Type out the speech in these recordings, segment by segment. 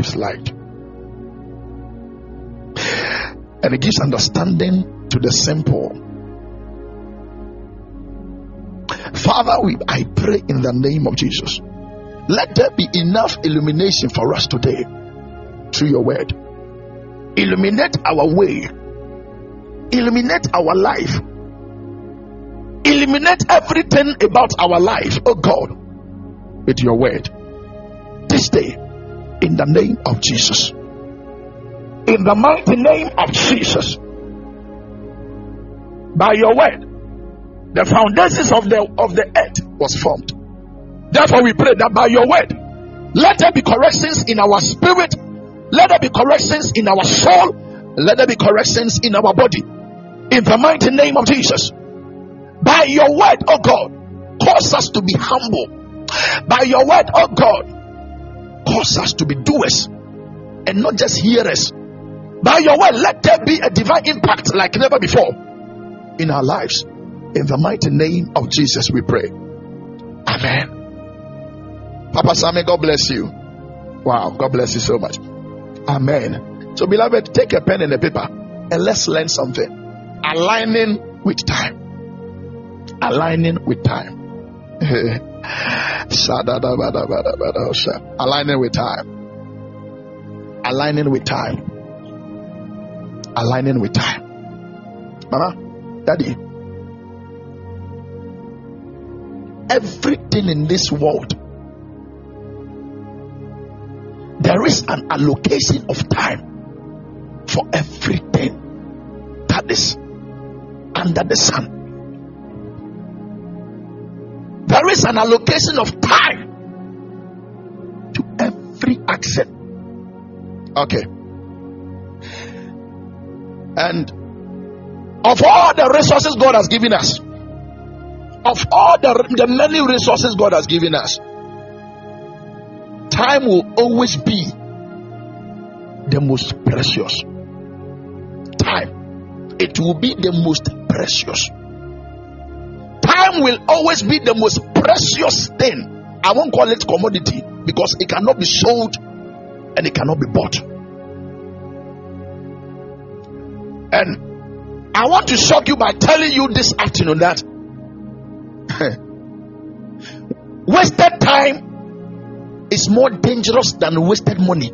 gives light. And it gives understanding to the simple. Father, we, I pray in the name of Jesus. Let there be enough illumination for us today through your word. Illuminate our way, illuminate our life, illuminate everything about our life, oh God, with your word. This day, in the name of Jesus. In the mighty name of Jesus. By your word, the foundations of the of the earth was formed. Therefore, we pray that by your word, let there be corrections in our spirit, let there be corrections in our soul, let there be corrections in our body. In the mighty name of Jesus. By your word, oh God, cause us to be humble. By your word, oh God, cause us to be doers and not just hearers. By your word, let there be a divine impact like never before in our lives. In the mighty name of Jesus, we pray. Amen. Papa Sammy, God bless you. Wow, God bless you so much. Amen. So, beloved, take a pen and a paper and let's learn something. Aligning with time. Aligning with time. Aligning with time. Aligning with time. Aligning with time. Mama, Daddy, everything in this world there is an allocation of time for everything that is under the sun. Is an allocation of time to every action. Okay. And of all the resources God has given us, of all the, the many resources God has given us, time will always be the most precious. Time. It will be the most precious. Time will always be the most precious thing. I won't call it commodity because it cannot be sold and it cannot be bought. And I want to shock you by telling you this afternoon that wasted time is more dangerous than wasted money.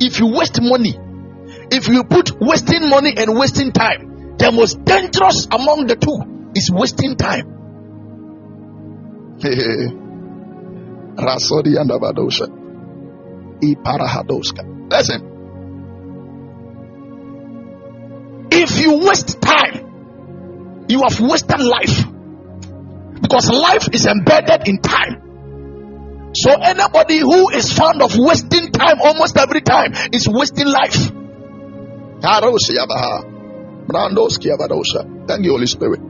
If you waste money, if you put wasting money and wasting time, the most dangerous among the two is wasting time. Rasodi and Abadosha. Iparahadoska. Listen. If you waste time, you have wasted life. Because life is embedded in time. So anybody who is fond of wasting time almost every time is wasting life. Thank you, Holy Spirit.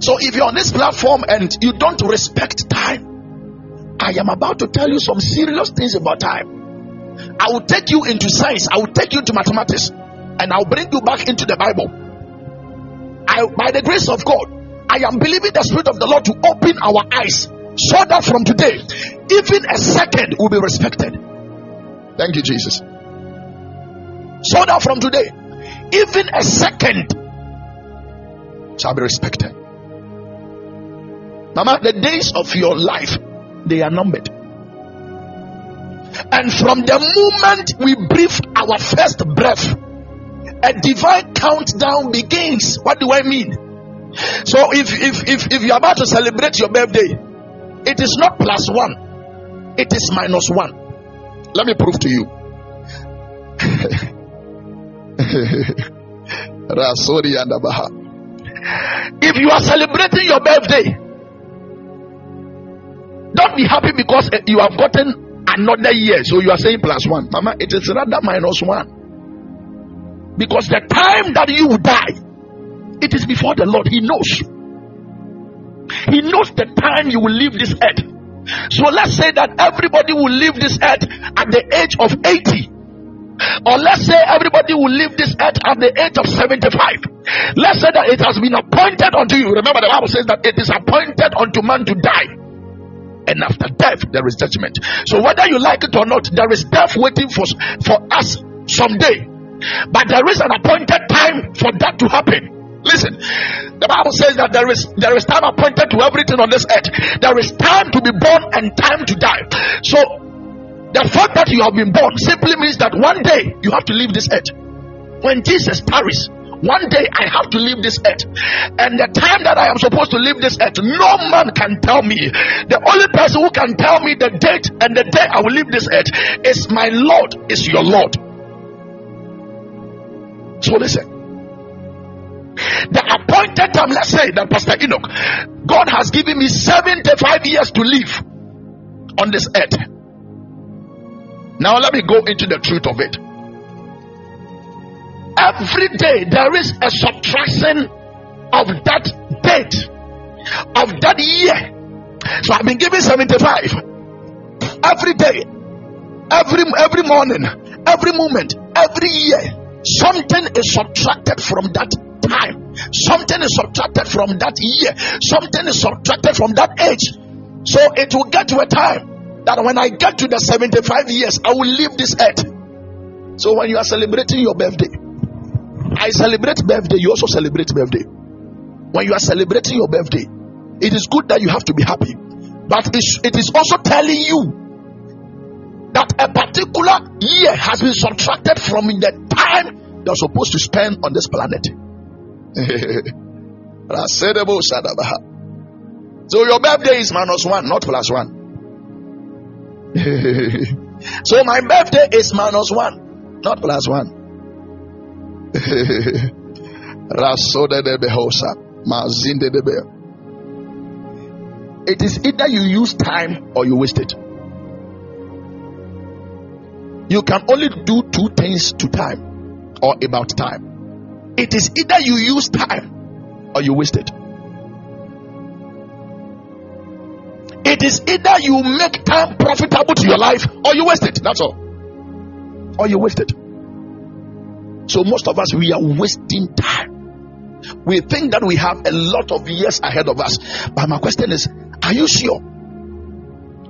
So if you're on this platform and you don't respect time, I am about to tell you some serious things about time. I will take you into science, I will take you to mathematics, and I'll bring you back into the Bible. I, by the grace of God, I am believing the Spirit of the Lord to open our eyes so that from today, even a second will be respected. Thank you, Jesus. So that from today, even a second shall be respected. Mama, the days of your life they are numbered. And from the moment we breathe our first breath, a divine countdown begins. What do I mean? So if if if, if you're about to celebrate your birthday, it is not plus one, it is minus one. Let me prove to you. if you are celebrating your birthday, don't be happy because eh, you have gotten another year. So you are saying plus one. Mama, it is rather minus one. Because the time that you will die, it is before the Lord. He knows. He knows the time you will leave this earth. So let's say that everybody will leave this earth at the age of 80. Or let's say everybody will leave this earth at the age of 75. Let's say that it has been appointed unto you. Remember, the Bible says that it is appointed unto man to die. And after death there is judgment. So whether you like it or not, there is death waiting for for us someday. But there is an appointed time for that to happen. Listen, the Bible says that there is there is time appointed to everything on this earth. There is time to be born and time to die. So the fact that you have been born simply means that one day you have to leave this earth. When Jesus perished, one day I have to leave this earth, and the time that I am supposed to leave this earth, no man can tell me. The only person who can tell me the date and the day I will leave this earth is my Lord, is your Lord. So listen. The appointed time, let's say that Pastor Enoch, God has given me 75 years to live on this earth. Now let me go into the truth of it. Every day there is a subtraction of that date, of that year. So I've been given 75 every day, every every morning, every moment, every year. Something is subtracted from that time, something is subtracted from that year, something is subtracted from that age. So it will get to a time that when I get to the 75 years, I will leave this earth. So when you are celebrating your birthday, I celebrate birthday, you also celebrate birthday. When you are celebrating your birthday, it is good that you have to be happy, but it is also telling you that a particular year has been subtracted from the time you're supposed to spend on this planet. so your birthday is minus one, not plus one. so my birthday is minus one, not plus one. it is either you use time or you waste it. You can only do two things to time or about time. It is either you use time or you waste it. It is either you make time profitable to your life or you waste it. That's all. Or you waste it. So most of us we are wasting time. We think that we have a lot of years ahead of us. But my question is, are you sure?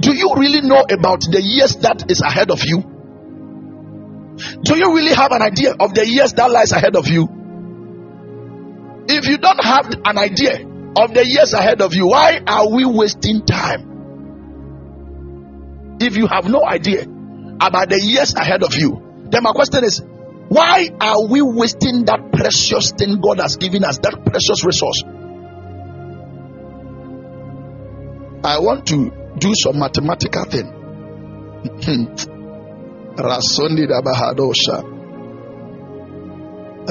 Do you really know about the years that is ahead of you? Do you really have an idea of the years that lies ahead of you? If you don't have an idea of the years ahead of you, why are we wasting time? If you have no idea about the years ahead of you, then my question is, why are we wasting that precious thing God has given us, that precious resource? I want to do some mathematical thing. Rasoni Dabahadosha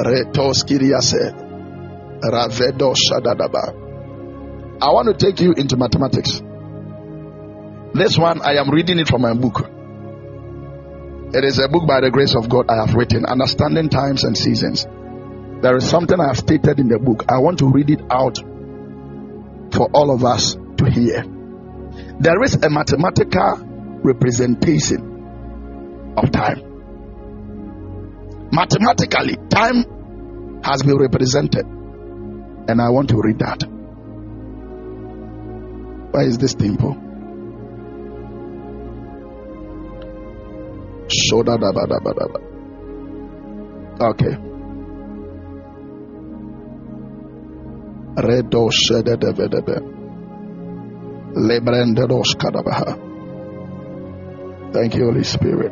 Retoskiriase Ravedosha Dadaba. I want to take you into mathematics. This one I am reading it from my book. It is a book by the grace of God I have written, Understanding Times and Seasons. There is something I have stated in the book. I want to read it out for all of us to hear. There is a mathematical representation of time. Mathematically, time has been represented. And I want to read that. Where is this temple? Okay. Redo shede de de de de. Lebrende dos kadabaha. Thank you, Holy Spirit.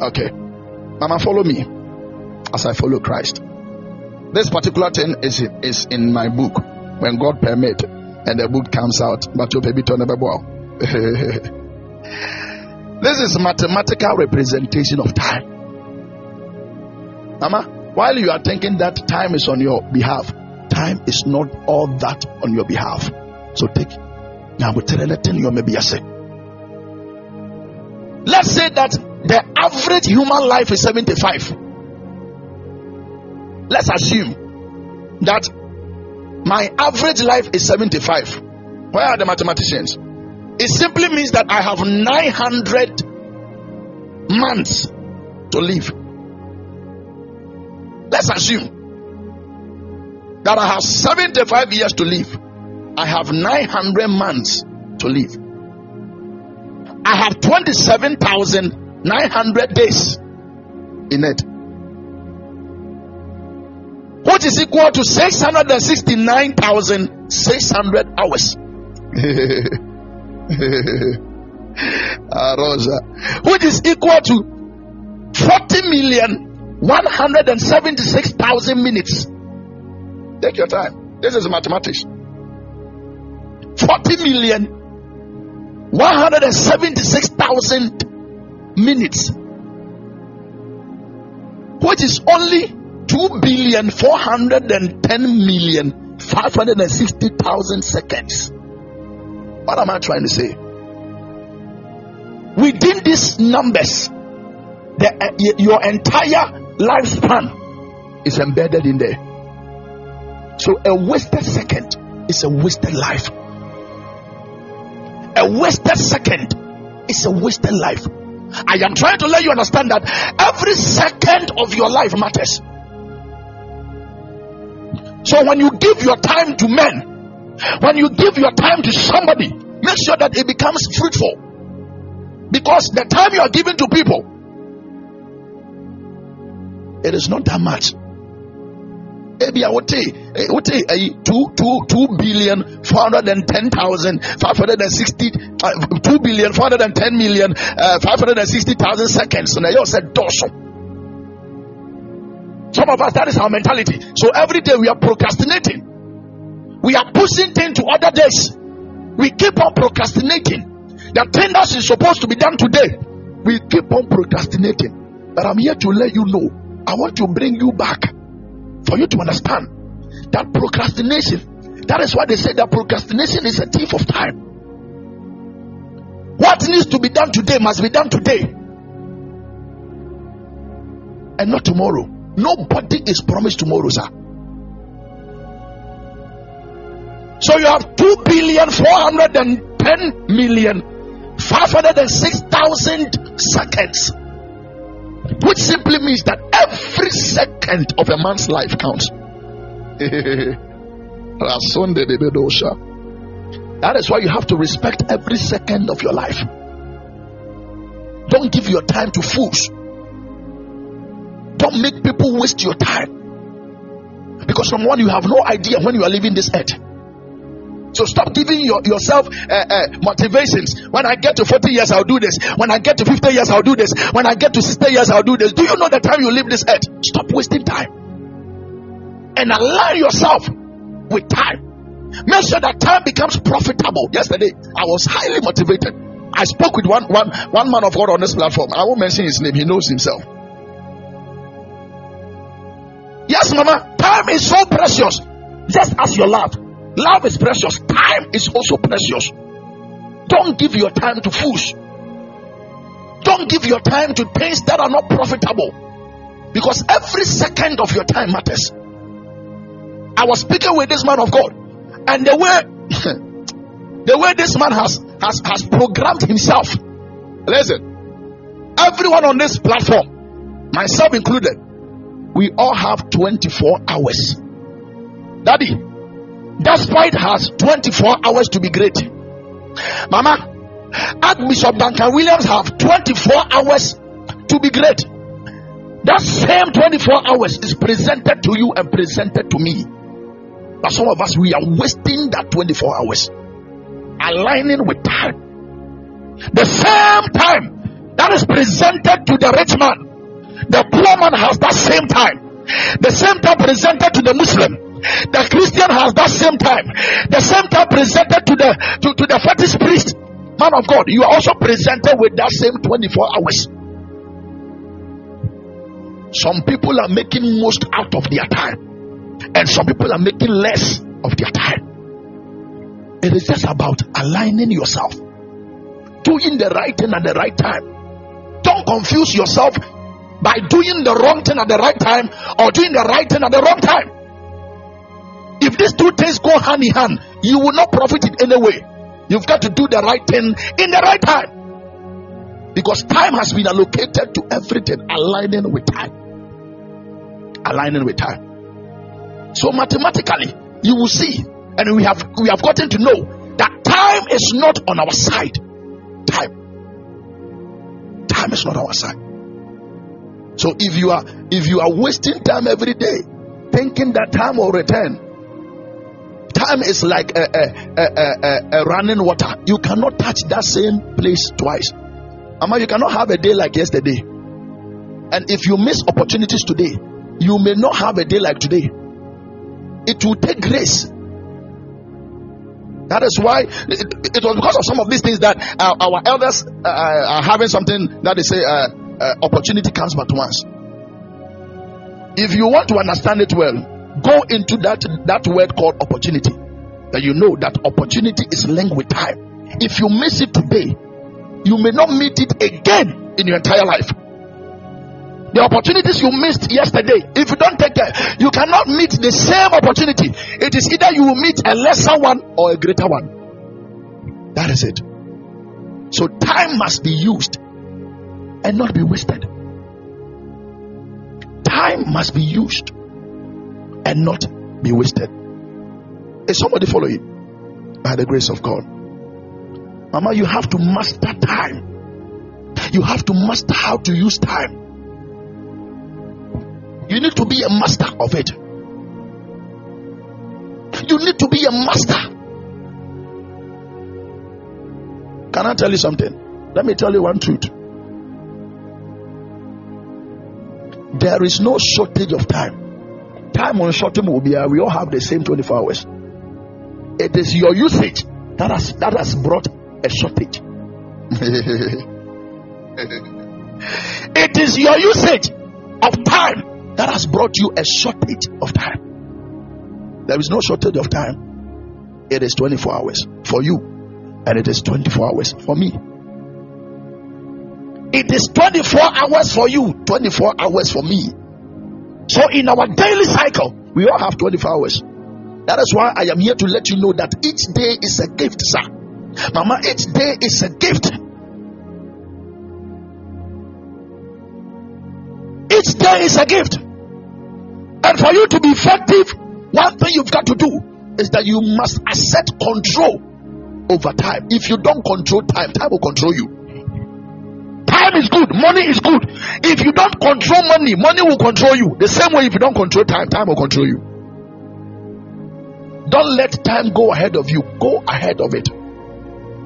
Okay. Mama, follow me as I follow Christ. This particular thing is, is in my book when God permit and the book comes out. But you baby turn This is mathematical representation of time. Mama, while you are thinking that time is on your behalf, time is not all that on your behalf. So take now Let's say that the average human life is 75. Let's assume that my average life is 75. Where are the mathematicians? It simply means that I have 900 months to live. Let's assume that I have 75 years to live. I have 900 months to live. I have 27,900 days in it. What is equal to 669,600 hours. Ah, Arosa. Which is equal to 40 million 176,000 minutes. Take your time. This is mathematics. 40 million 176,000 minutes. Which is only 2 billion 410 million 560,000 seconds. What am I trying to say? Within these numbers, the, uh, your entire lifespan is embedded in there. So a wasted second is a wasted life. A wasted second is a wasted life. I am trying to let you understand that every second of your life matters. So when you give your time to men, when you give your time to somebody, make sure that it becomes fruitful. Because the time you are giving to people, it is not that much. Maybe I would say, would say two, two, two billion, four hundred and ten thousand, five hundred and sixty, uh, uh, five hundred and sixty thousand seconds. And I just said, dorsal. Some of us, that is our mentality. So every day we are procrastinating. We are pushing things to other days. We keep on procrastinating. The thing that is supposed to be done today, we keep on procrastinating. But I'm here to let you know, I want to bring you back for you to understand that procrastination, that is why they say that procrastination is a thief of time. What needs to be done today must be done today and not tomorrow. Nobody is promised tomorrow, sir. So you have 2 billion 410 million 506,000 seconds, which simply means that every second of a man's life counts. that is why you have to respect every second of your life. Don't give your time to fools. Don't make people waste your time. Because from one, you have no idea when you are leaving this earth. So stop giving your, yourself uh, uh, motivations. When I get to 40 years, I'll do this. When I get to 50 years, I'll do this. When I get to 60 years, I'll do this. Do you know the time you leave this earth? Stop wasting time. And align yourself with time. Make sure that time becomes profitable. Yesterday, I was highly motivated. I spoke with one, one, one man of God on this platform. I won't mention his name. He knows himself. Yes, Mama, time is so precious. Just as your love. Love is precious. Time is also precious. Don't give your time to fools. Don't give your time to things that are not profitable. Because every second of your time matters. I was speaking with this man of God, and the way the way this man has has has programmed himself. Listen, everyone on this platform, myself included, we all have 24 hours. Daddy, despite has 24 hours to be great. Mama, Archbishop Duncan Williams have 24 hours to be great. That same 24 hours is presented to you and presented to me. But some of us, we are wasting that 24 hours, aligning with time. The same time that is presented to the rich man, the poor man has that same time. The same time presented to the Muslim, the Christian has that same time. The same time presented to the to, to the fetish priest, man of God. You are also presented with that same 24 hours. Some people are making most out of their time, and some people are making less of their time. It is just about aligning yourself, doing the right thing at the right time. Don't confuse yourself by doing the wrong thing at the right time or doing the right thing at the wrong time. If these two things go hand in hand, you will not profit in any way. You've got to do the right thing in the right time. Because time has been allocated to everything, aligning with time aligning with time. So mathematically, you will see And we have we have gotten to know that time is not on our side. Time. Time is not on our side. So if you are if you are wasting time every day thinking that time will return, time is like a, a, a, a, running water. You cannot touch that same place twice. Ama, you cannot have a day like yesterday. And if you miss opportunities today, you may not have a day like today. It will take grace. That is why it, it was because of some of these things that uh, our elders uh, are having something that they say uh, uh, opportunity comes but once. If you want to understand it well, go into that that word called opportunity. That you know that opportunity is linked with time. If you miss it today, you may not meet it again in your entire life. The opportunities you missed yesterday, if you don't take care, you cannot meet the same opportunity. It is either you will meet a lesser one or a greater one. That is it. So time must be used and not be wasted. Time must be used and not be wasted. Is somebody following? By the grace of God. Mama, you have to master time. You have to master how to use time. You need to be a master of it. You need to be a master. Can I tell you something? Let me tell you one truth. There is no shortage of time. Time on shortage will be we all have the same 24 hours. It is your usage that has that has brought a shortage. it is your usage of time that has brought you a shortage of time. There is no shortage of time. It is 24 hours for you, and it is 24 hours for me. It is 24 hours for you, 24 hours for me. So, in our daily cycle, we all have 24 hours. That is why I am here to let you know that each day is a gift, sir. Mama, each day is a gift. Each day is a gift. And for you to be effective, one thing you've got to do is that you must assert control over time. If you don't control time, time will control you. Time is good, money is good. If you don't control money, money will control you. The same way, if you don't control time, time will control you. Don't let time go ahead of you, go ahead of it.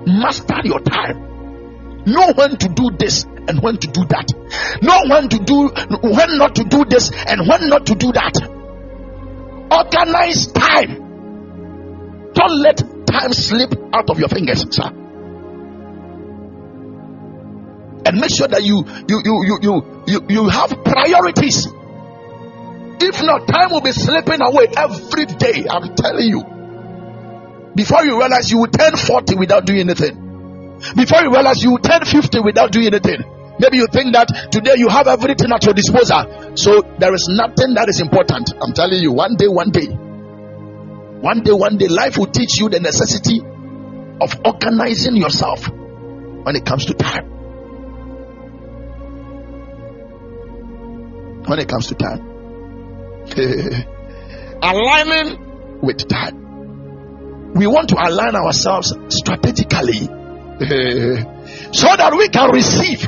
Master your time. Know when to do this and when to do that. Know when to do when not to do this and when not to do that. Organize time. Don't let time slip out of your fingers, sir. And make sure that you you you you you you, you have priorities. If not, time will be slipping away every day. I'm telling you. Before you realize you will turn 40 without doing anything. Before you realize you will turn 50 without doing anything. Maybe you think that today you have everything at your disposal. So there is nothing that is important. I'm telling you, one day, one day, one day, one day, life will teach you the necessity of organizing yourself when it comes to time. When it comes to time, aligning with time. We want to align ourselves strategically so that we can receive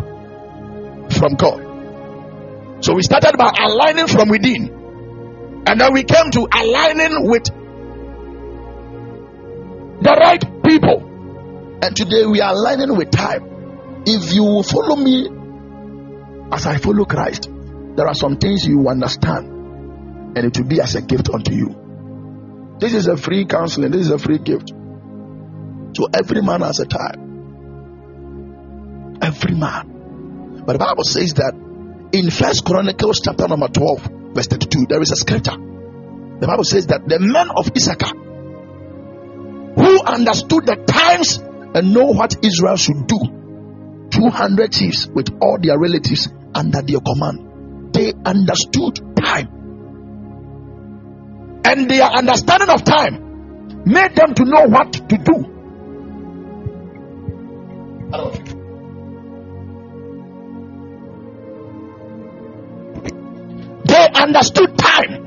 from God. So we started by aligning from within, and then we came to aligning with the right people. And today we are aligning with time. If you follow me as I follow Christ, there are some things you understand, and it will be as a gift unto you. This is a free counseling, this is a free gift. So every man has a time. Every man. But the Bible says that in First Chronicles chapter number 12, verse 32, there is a scripture. The Bible says that the men of Issachar who understood the times and know what Israel should do, 200 chiefs with all their relatives under their command, they understood time. And their understanding of time made them to know what to do. They understood time.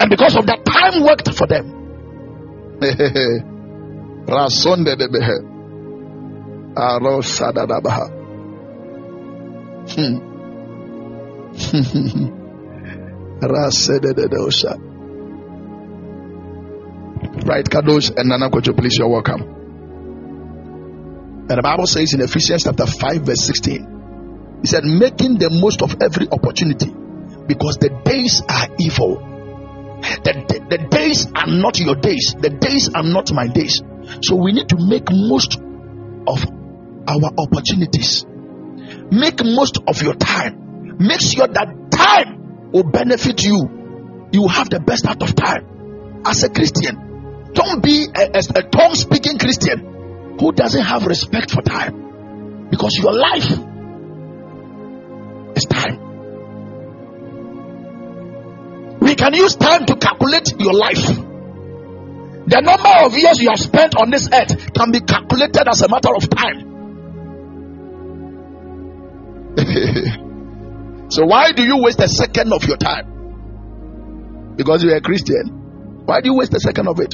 And because of that, time worked for them. Hmm. Right, Kadosh and Nana Kocho, please, you're welcome. And the Bible says in Ephesians chapter 5, verse 16, He said, making the most of every opportunity because the days are evil. The, the, the days are not your days, the days are not my days. So we need to make most of our opportunities. Make most of your time. Make sure that time will benefit you. You have the best out of time. As a Christian, don't be a, a, a tongue speaking Christian who doesn't have respect for time. Because your life is time. We can use time to calculate your life. The number of years you have spent on this earth can be calculated as a matter of time. so, why do you waste a second of your time? Because you're a Christian. Why do you waste a second of it?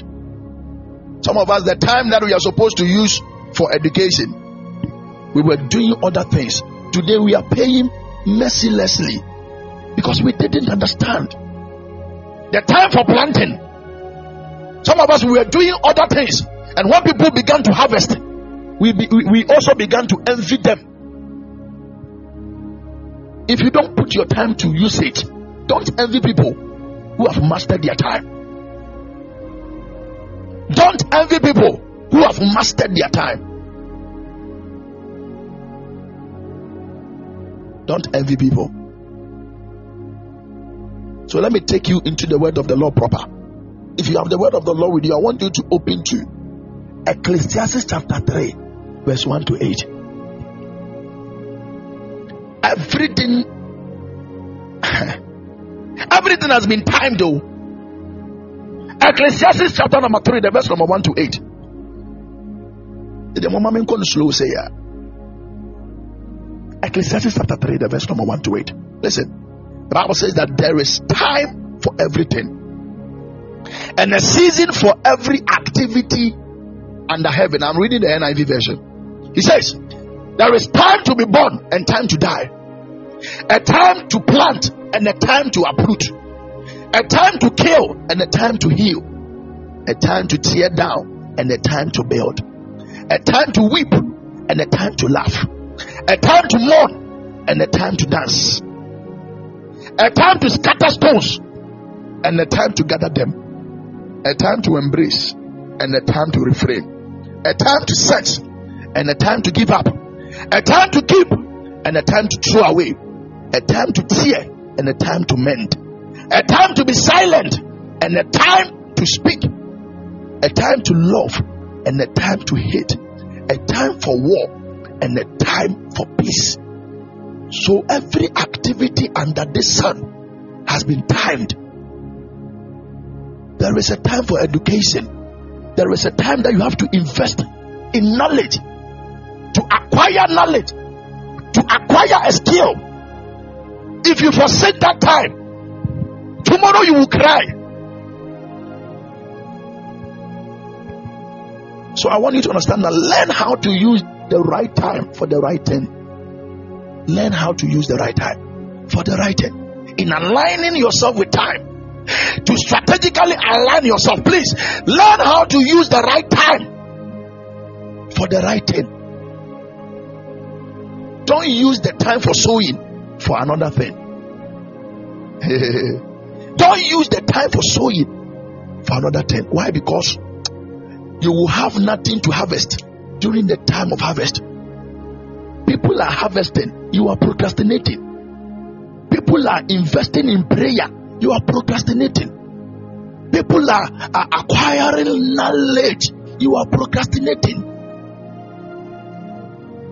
Some of us, the time that we are supposed to use for education, we were doing other things. Today, we are paying mercilessly because we didn't understand the time for planting. Some of us we were doing other things, and when people began to harvest, we, be, we also began to envy them. If you don't put your time to use it, don't envy people who have mastered their time. Don't envy people who have mastered their time. Don't envy people. So let me take you into the word of the Lord proper. If you have the word of the Lord with you, I want you to open to Ecclesiastes chapter 3, verse 1 to 8. Everything everything has been timed though. Ecclesiastes chapter number 3, the verse number 1 to 8. The moment slow say. Ecclesiastes chapter 3, the verse number 1 to 8. Listen. The Bible says that there is time for everything and a season for every activity under heaven. I'm reading the NIV version. He says, There is time to be born and time to die, a time to plant and a time to uproot, a time to kill and a time to heal, a time to tear down and a time to build, a time to weep and a time to laugh, a time to mourn and a time to dance a time to scatter stones and a time to gather them, a time to embrace and a time to refrain, a time to set and a time to give up, a time to keep and a time to throw away, a time to tear and a time to mend, a time to be silent and a time to speak, a time to love and a time to hate, a time for war and a time for peace. So every activity under the sun has been timed. There is a time for education. There is a time that you have to invest in knowledge, to acquire knowledge, to acquire a skill. If you forsake that time, tomorrow you will cry. So I want you to understand that learn how to use the right time for the right thing learn how to use the right time for the right thing. In aligning yourself with time, to strategically align yourself, please learn how to use the right time for the right thing. Don't use the time for sowing for another thing. Don't use the time for sowing for another thing. Why? Because you will have nothing to harvest during the time of harvest. People are harvesting, you are procrastinating. People are investing in prayer, you are procrastinating. People are, are acquiring knowledge, you are procrastinating.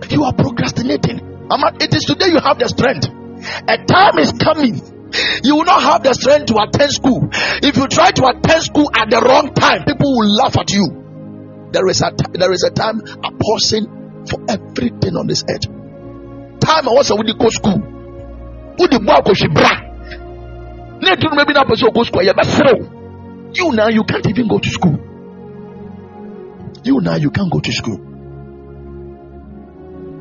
You are procrastinating. It is today you have the strength. A time is coming. You will not have the strength to attend school. If you try to attend school at the wrong time, people will laugh at you. There is a there is a time a person for everything on this earth. Time I was with the go school. Who the boy she bra? Maybe not person go school. You now you can't even go to school. You now you can't go to school.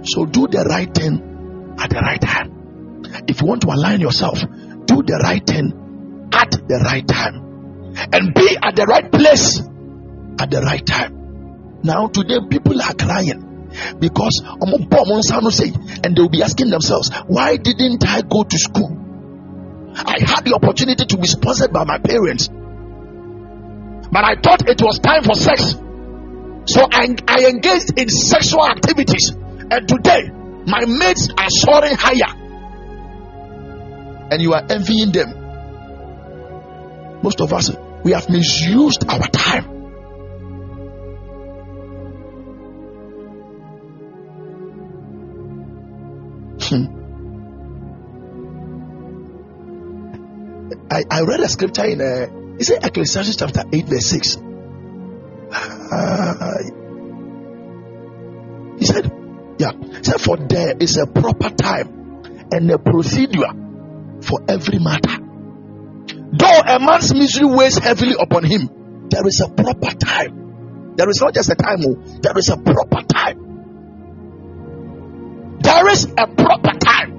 So do the right thing at the right time. If you want to align yourself, do the right thing at the right time. And be at the right place at the right time. Now today people are crying because and they'll be asking themselves, why didn't I go to school? I had the opportunity to be sponsored by my parents, but I thought it was time for sex. So I, I engaged in sexual activities, and today my mates are soaring higher, and you are envying them. Most of us we have misused our time. Hmm. I, I read a scripture in uh, is it Ecclesiastes chapter 8, verse 6. Uh, Yeah, said, For there is a proper time and a procedure for every matter. Though a man's misery weighs heavily upon him, there is a proper time. There is not just a time, oh, there is a proper time. There is a proper time.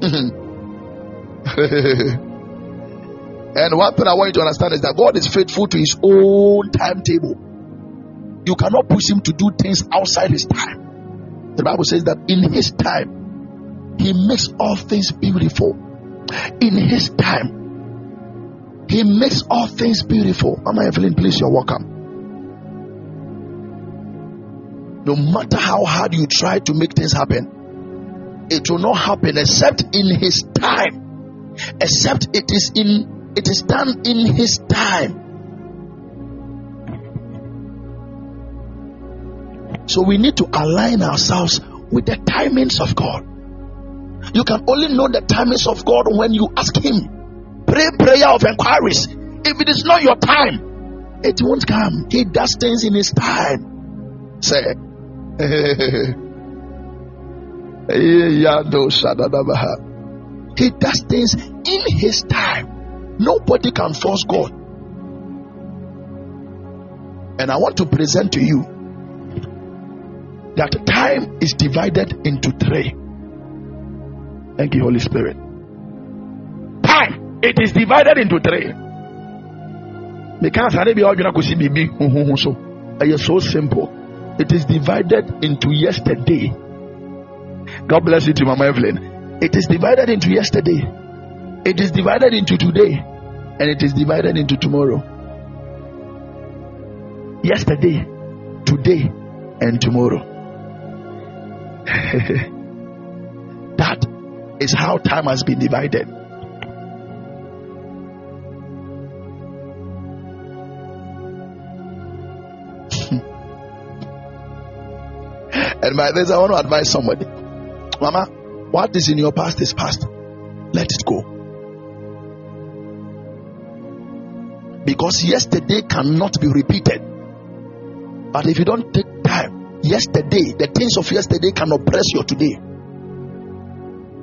and one thing I want you to understand is that God is faithful to his own timetable. You cannot push him to do things outside his time. The Bible says that in his time, he makes all things beautiful. In his time, he makes all things beautiful. Mama Evelyn, please, you're welcome. No matter how hard you try to make things happen, it will not happen except in his time. Except it is in it is done in his time. So we need to align ourselves with the timings of God. You can only know the timings of God when you ask Him. Pray prayer of inquiries. If it is not your time, it won't come. He does things in His time. Say, eh, He does things in His time. Nobody can force God. And I want to present to you that time is divided into three. Thank you, Holy Spirit. Time, it is divided into three. Because I so simple. It is divided into yesterday. God bless you to Mama Evelyn. It is divided into yesterday. It is divided into today. And it is divided into tomorrow. Yesterday, today, and tomorrow. that is how time has been divided. and by this, I want to advise somebody Mama, what is in your past is past. Let it go. Because yesterday cannot be repeated. But if you don't take time, yesterday, the things of yesterday can oppress your today.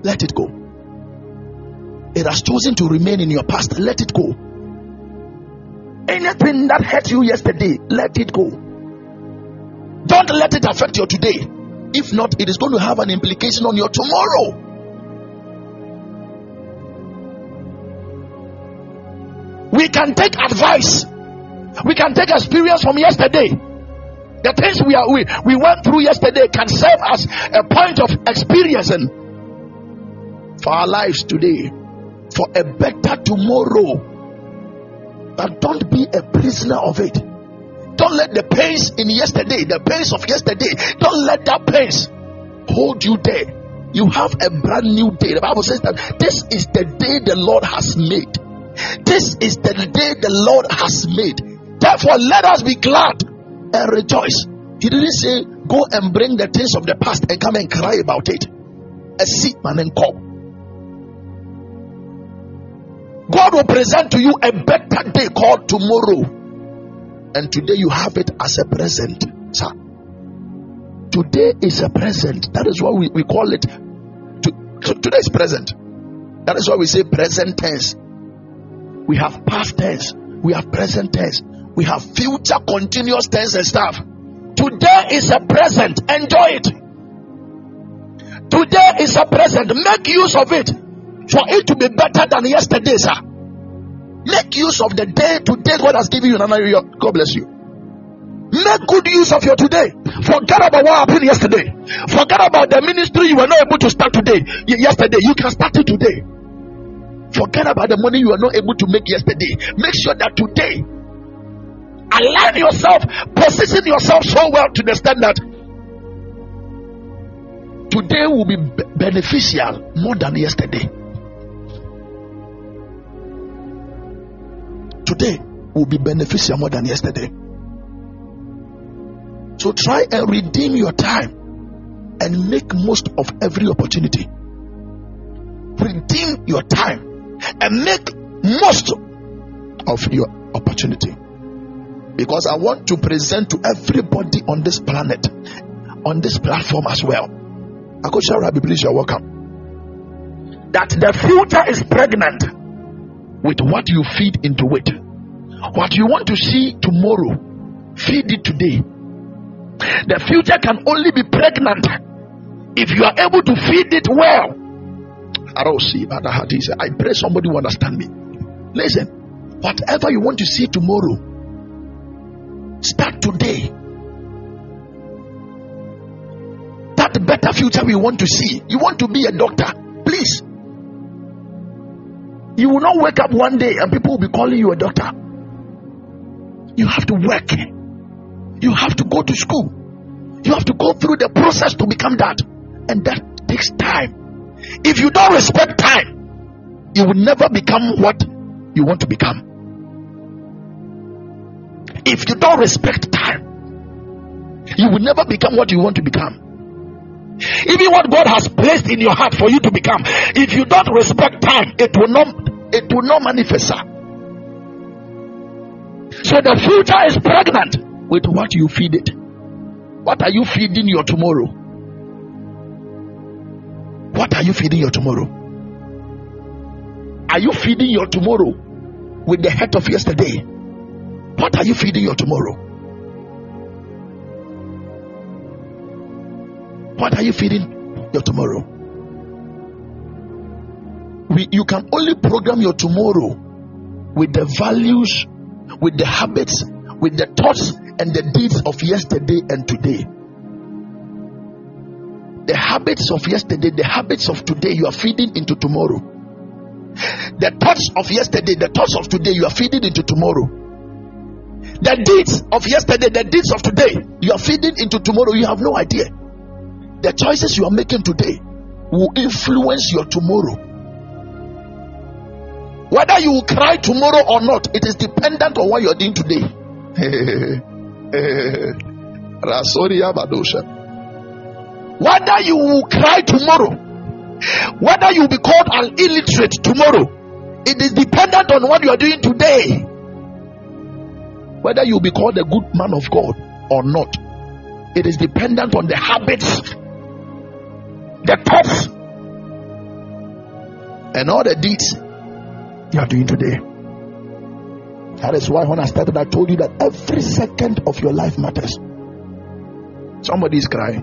Let it go. It has chosen to remain in your past. Let it go. Anything that hurt you yesterday, let it go. Don't let it affect your today. If not, it is going to have an implication on your tomorrow. We can take advice, we can take experience from yesterday. The things we, are, we, we went through yesterday can serve as a point of experiencing for our lives today, for a better tomorrow. But don't be a prisoner of it. Don't let the pains in yesterday, the pains of yesterday, don't let that pains hold you there. You have a brand new day. The Bible says that this is the day the Lord has made. This is the day the Lord has made. Therefore, let us be glad and rejoice. He didn't say, Go and bring the things of the past and come and cry about it. A sick man and call. God will present to you a better day called tomorrow and today you have it as a present, sir. Today is a present. That is why we, we call it. To, today is present. That is why we say present tense. We have past tense. We have present tense. We have future continuous tense and stuff. Today is a present. Enjoy it. Today is a present. Make use of it for it to be better than yesterday, sir. Make use of the day today God has given you. God bless you. Make good use of your today. Forget about what happened yesterday. Forget about the ministry you were not able to start today. yesterday, you can start it today. Forget about the money you were not able to make yesterday. Make sure that today, align yourself, position yourself so well to the standard. Today will be beneficial more than yesterday. today will be beneficial more than yesterday. So try and redeem your time and make most of every opportunity. Redeem your time and make most of your opportunity. Because I want to present to everybody on this planet, on this platform as well. Akosha Rabbi, please, you're welcome. That the future is pregnant with what you feed into it. What you want to see tomorrow, feed it today. The future can only be pregnant if you are able to feed it well. I don't see but I had said, I pray somebody will understand me. Listen, whatever you want to see tomorrow, start today. That better future we want to see. You want to be a doctor, please you will not wake up one day and people will be calling you a doctor. You have to work. You have to go to school. You have to go through the process to become that. And that takes time. If you don't respect time, you will never become what you want to become. If you don't respect time, you will never become what you want to become. Even what God has placed in your heart for you to become, if you don't respect time, it will not it will not manifest. Sir. So the future is pregnant with what you feed it. What are you feeding your tomorrow? What are you feeding your tomorrow? Are you feeding your tomorrow with the head of yesterday? What are you feeding your tomorrow? What are you feeding your tomorrow? We, you can only program your tomorrow with the values, with the habits, with the thoughts and the deeds of yesterday and today. The habits of yesterday, the habits of today, you are feeding into tomorrow. The thoughts of yesterday, the thoughts of today, you are feeding into tomorrow. The deeds of yesterday, the deeds of today, you are feeding into tomorrow. You have no idea. The choices you are making today will influence your tomorrow. Whether you will cry tomorrow or not, it is dependent on what you are doing today. Whether you will cry tomorrow, whether you will be called an illiterate tomorrow, it is dependent on what you are doing today. Whether you be called a good man of God or not, it is dependent on the habits, the thoughts, and all the deeds you are doing today. That is why when I started, I told you that every second of your life matters. Somebody is crying.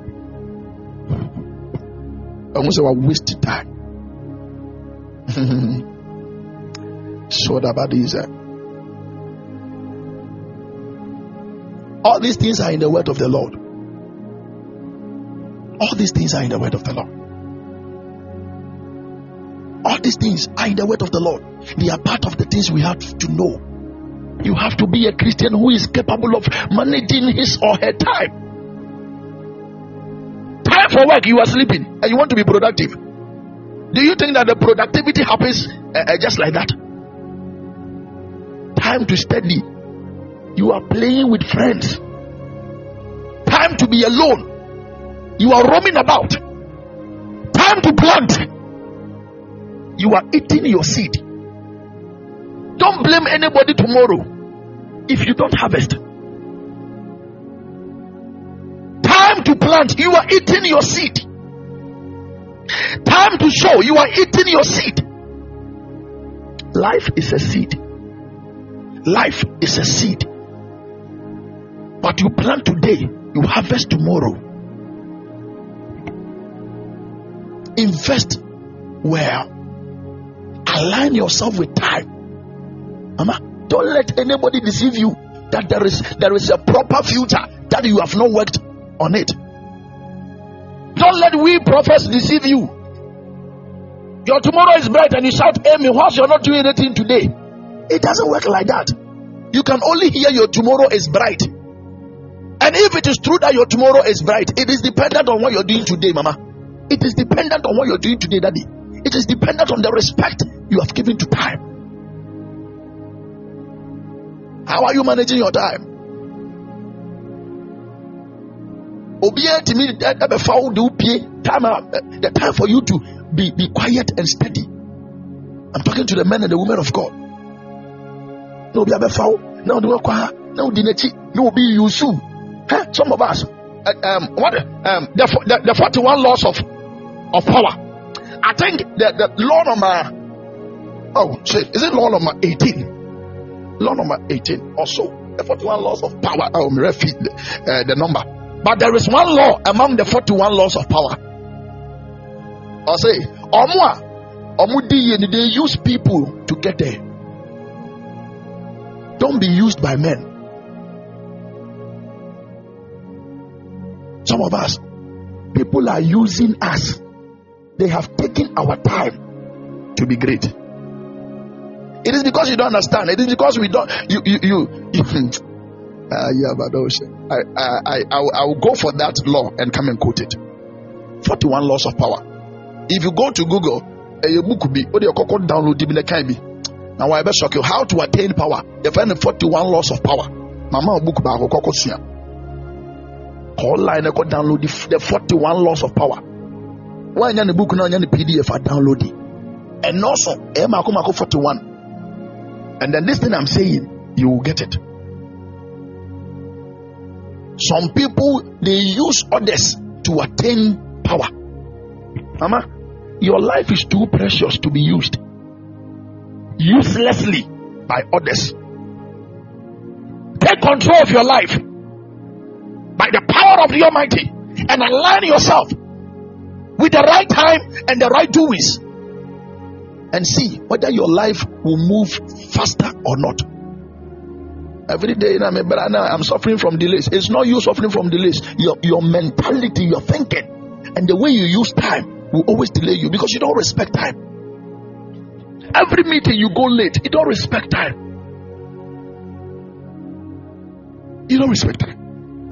Almost a wasted time. so that is it. All these things are in the word of the Lord. All these things are in the word of the Lord. All these things are in the word of the Lord. They are part of the things we have to know. You have to be a Christian who is capable of managing his or her time. Time for work, you are sleeping and you want to be productive. Do you think that the productivity happens uh, uh, just like that? Time to study. You are playing with friends. Time to be alone. You are roaming about. Time to plant. You are eating your seed. Don't blame anybody tomorrow if you don't harvest. Time to plant, you are eating your seed. Time to sow, you are eating your seed. Life is a seed. Life is a seed. What you plant today, you harvest tomorrow. Invest well. Align yourself with time. Mama, don't let anybody deceive you that there is there is a proper future that you have not worked on it. Don't let we prophets deceive you. Your tomorrow is bright and you shout amen whilst you're not doing anything today. It doesn't work like that. You can only hear your tomorrow is bright. And if it is true that your tomorrow is bright, it is dependent on what you're doing today, mama. It is dependent on what you're doing today, daddy. It is dependent on the respect you have given to time. How are you managing your time? Eh, eh, time eh, the time for you to be, be quiet and steady. I'm talking to the men and the women of God. No be abefaw na odi wakwa na odi n'akyi na obi yusu. Some of us, uh, um, what um, the, the, the 41 laws of of power. I think the, the law number oh shit, is it law number 18? Law number 18 also. The 41 laws of power. I will repeat the, uh, the number. But there is one law among the 41 laws of power. I say, Omwa, Omudi, they use people to get there. Don't be used by men. Some of us, people are using us. They have taken our time to be great. It is because you don't understand. It is because we don't. You, you, you. you uh, yeah, but I, I, I, I will go for that law and come and quote it. 41 laws of power. If you go to Google, a book be, what you call download the can be. Now, I better shock you how to attain power. The find the 41 laws of power. Mama book ba koko sua. Online ko download the, the 41 laws of power. Why the book now the PDF I download it. And also, eh mako mako 41. And then this thing I'm saying, you will get it. Some people they use others to attain power. Mama, your life is too precious to be used uselessly by others. Take control of your life by the power of the Almighty and align yourself with the right time and the right doings and see whether your life will move faster or not. Every day I'm suffering from delays. It's not you suffering from delays. Your, your mentality, your thinking, and the way you use time will always delay you because you don't respect time. Every meeting you go late, you don't respect time. You don't respect time.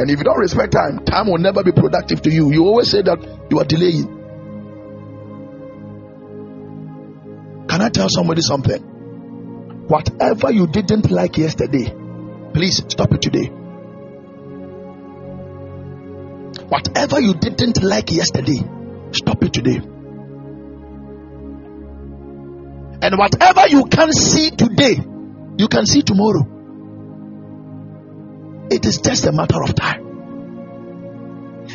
And if you don't respect time, time will never be productive to you. You always say that you are delaying. Can I tell somebody something? Whatever you didn't like yesterday, please stop it today. Whatever you didn't like yesterday, stop it today. And whatever you can see today, you can see tomorrow. It is just a matter of time.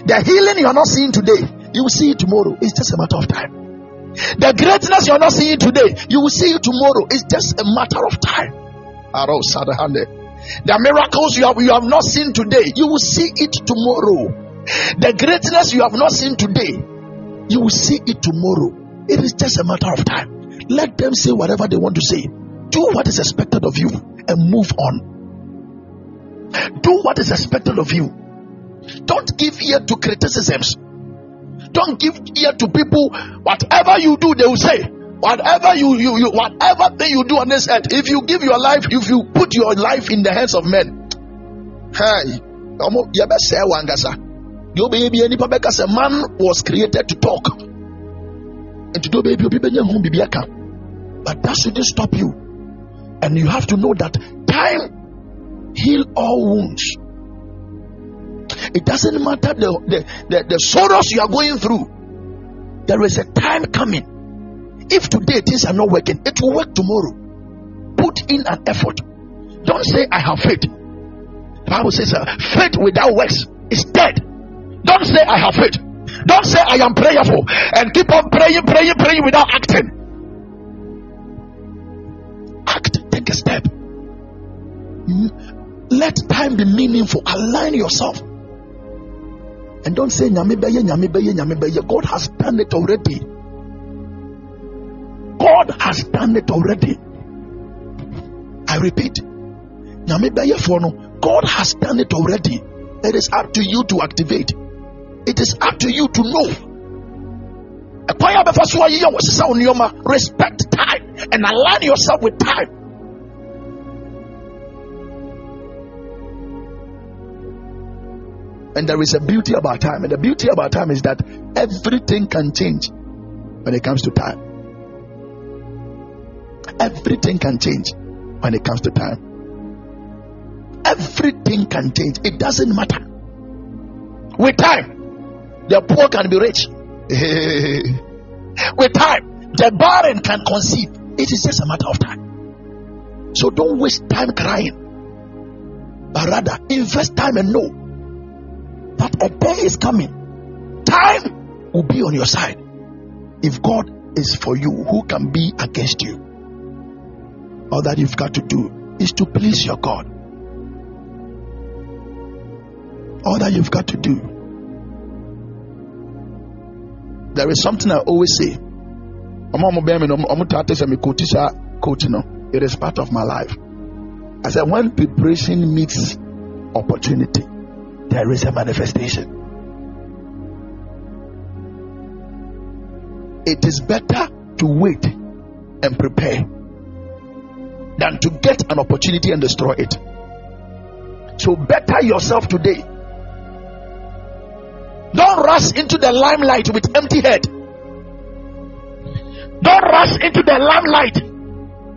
The healing you are not seeing today, you will see it tomorrow. It's just a matter of time. The greatness you are not seeing today, you will see it tomorrow. It's just a matter of time. The miracles you have, you have not seen today, you will see it tomorrow. The greatness you have not seen today, you will see it tomorrow. It is just a matter of time. Let them say whatever they want to say. Do what is expected of you and move on. Do what is expected of you. Don't give ear to criticisms. Don't give ear to people. Whatever you do, they will say. Whatever you, you, you whatever thing you do on this earth, if you give your life, if you put your life in the hands of men, saying? man was created to talk and to do baby but that shouldn't stop you and you have to know that time heal all wounds. It doesn't matter the, the, the, the sorrows you are going through. There is a time coming. If today things are not working it will work tomorrow. Put in an effort. Don't say i have faith. The bible says uh, faith without works is dead. Don't say i have faith. Don't say I am prayerful and keep on praying, praying, praying without acting. Act, take a step. Let time be meaningful. Align yourself. And don't say nyame beye, nyame beye, nyame beye. God has done it already. God has done it already. I repeat, nyame beye for no. God has done it already. It is up to you to activate. It is up to you to know. Respect time and align yourself with time. And there is a beauty about time. And the beauty about time is that everything can change when it comes to time. Everything can change when it comes to time. Everything can change. It doesn't matter. With time, the poor can be rich. With time, the barren can conceive. It is just a matter of time. So don't waste time crying, but rather invest time and know that a day is coming. Time will be on your side. If God is for you, who can be against you? All that you've got to do is to please your God. All that you've got to do. There is something I always say. It is part of my life. I said, when preparation meets opportunity, there is a manifestation. It is better to wait and prepare than to get an opportunity and destroy it. So, better yourself today. Don't rush into the limelight with empty head. Don't rush into the limelight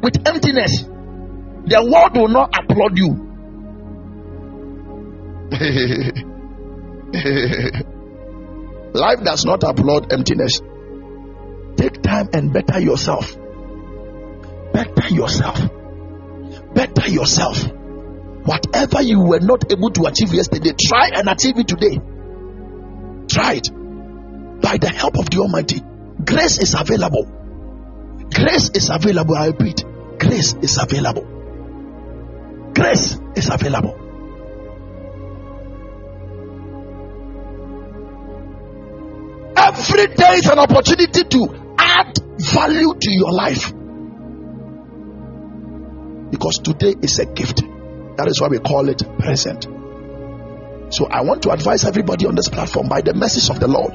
with emptiness. The world will not applaud you. Life does not applaud emptiness. Take time and better yourself. Better yourself. Better yourself. Whatever you were not able to achieve yesterday, try and achieve it today. Try it. By the help of the Almighty, grace is available. Grace is available. I repeat, grace is available. Grace is available. Every day is an opportunity to add value to your life. Because today is a gift. That is why we call it present. So I want to advise everybody on this platform by the message of the Lord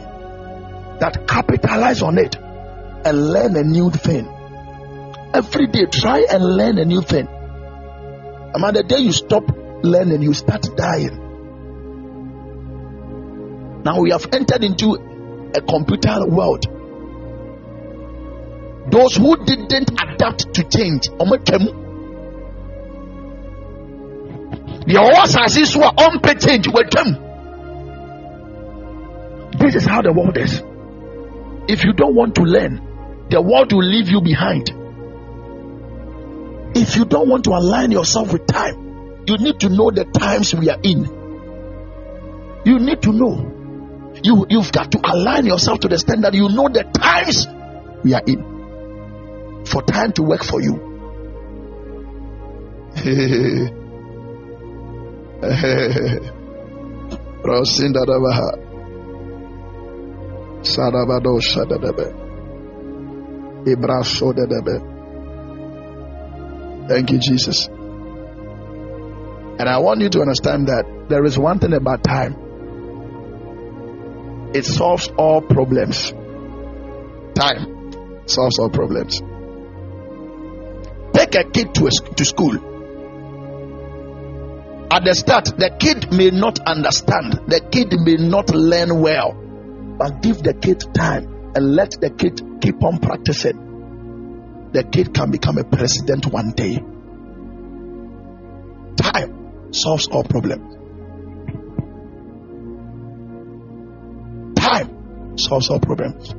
that capitalize on it and learn a new thing. Every day, try and learn a new thing. And the day you stop learning, you start dying. Now we have entered into a computer world. Those who didn't adapt to change, the asase so a ɔmpɛ change watwam this is how the world is. If you don't want to learn the world will leave you behind. If you don't want to align yourself with time you need to know the times we are in. You need to know you you've got to align yourself to the standard. You know the times we are in. For time to work for you. Thank you, Jesus. And I want you to understand that there is one thing about time. It solves all problems. Time solves all problems. Take a kid to, a, to school at the start, the kid may not understand, the kid may not learn well, but give the kid time and let the kid keep on practicing. The kid can become a president one day. Time solves all problems. Solves all problems.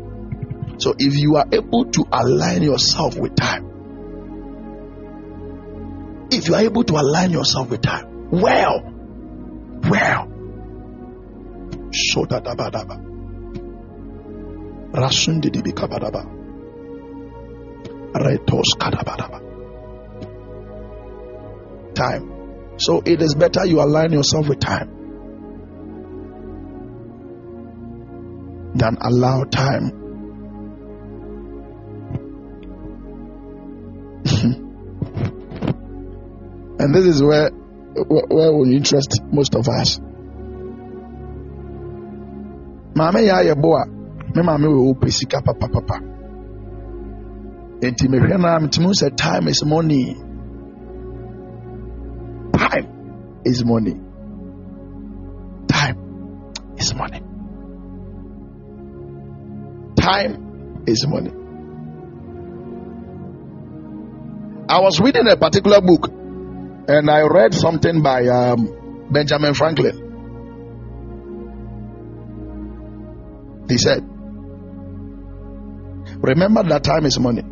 So if you are able to align yourself with time, if you are able to align yourself with time, well. Well. Shodadabadaba. Rasundidi kabadaba. Retos kadabadaba. Time. So it is better you align yourself with time than allow time. and this is where where will interest most of us. Maame yɛ ayɛ bo a me maame wɔ wopɛ sika papapapa nti mehwɛ no a metumi sɛ time is money time is money time is money I was reading a particular book and I read something by um, Benjamin Franklin. He said, Remember that time is money.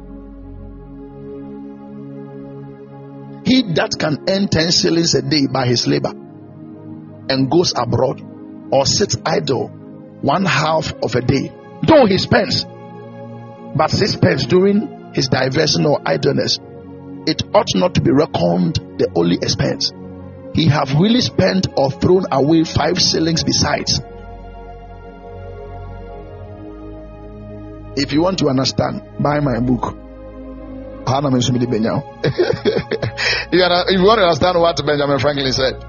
He that can earn 10 shillings a day by his labor and goes abroad or sits idle one half of a day, though he spends but sixpence during his diversion or idleness, it ought not to be reckoned the only expense. He have really spent or thrown away five shillings besides. If you want to understand, buy my book. you if you want to understand what Benjamin Franklin said,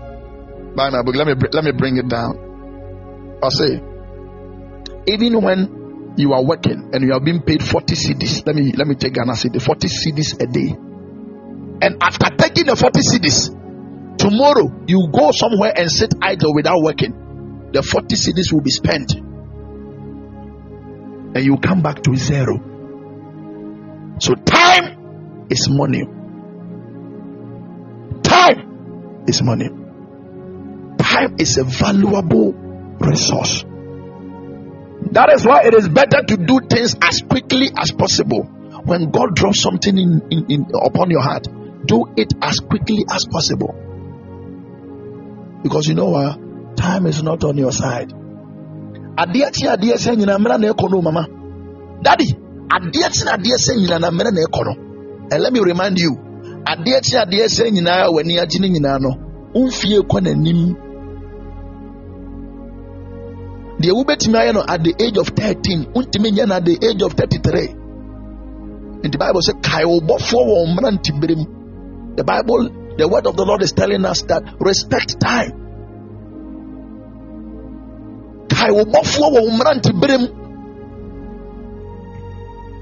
buy my book. Let me let me bring it down. I'll say, even when you are working and you are being paid 40 cedis. let me let me take Ghana cedi, 40 cedis a day and after taking the 40 cedis, tomorrow you go somewhere and sit idle without working. The 40 cedis will be spent. And you come back to zero. So time is money. Time is money. Time is a valuable resource. That is why it is better to do things as quickly as possible. When God drops something in, in, in upon your heart, do it as quickly as possible. Because you know what? Time is not on your side. Daddy. And let me remind you, adeɛ kye nyinaa w'ani agye ne nyinaa no, mfie kɔ n'anim. Deɛ wobɛtumi ayɛ no at the age of 13, wontumi nyɛ no at the age of 33. In the Bible sɛ kae wo bɔfoɔ wɔ mu. The Bible, the word of the Lord is telling us that respect time.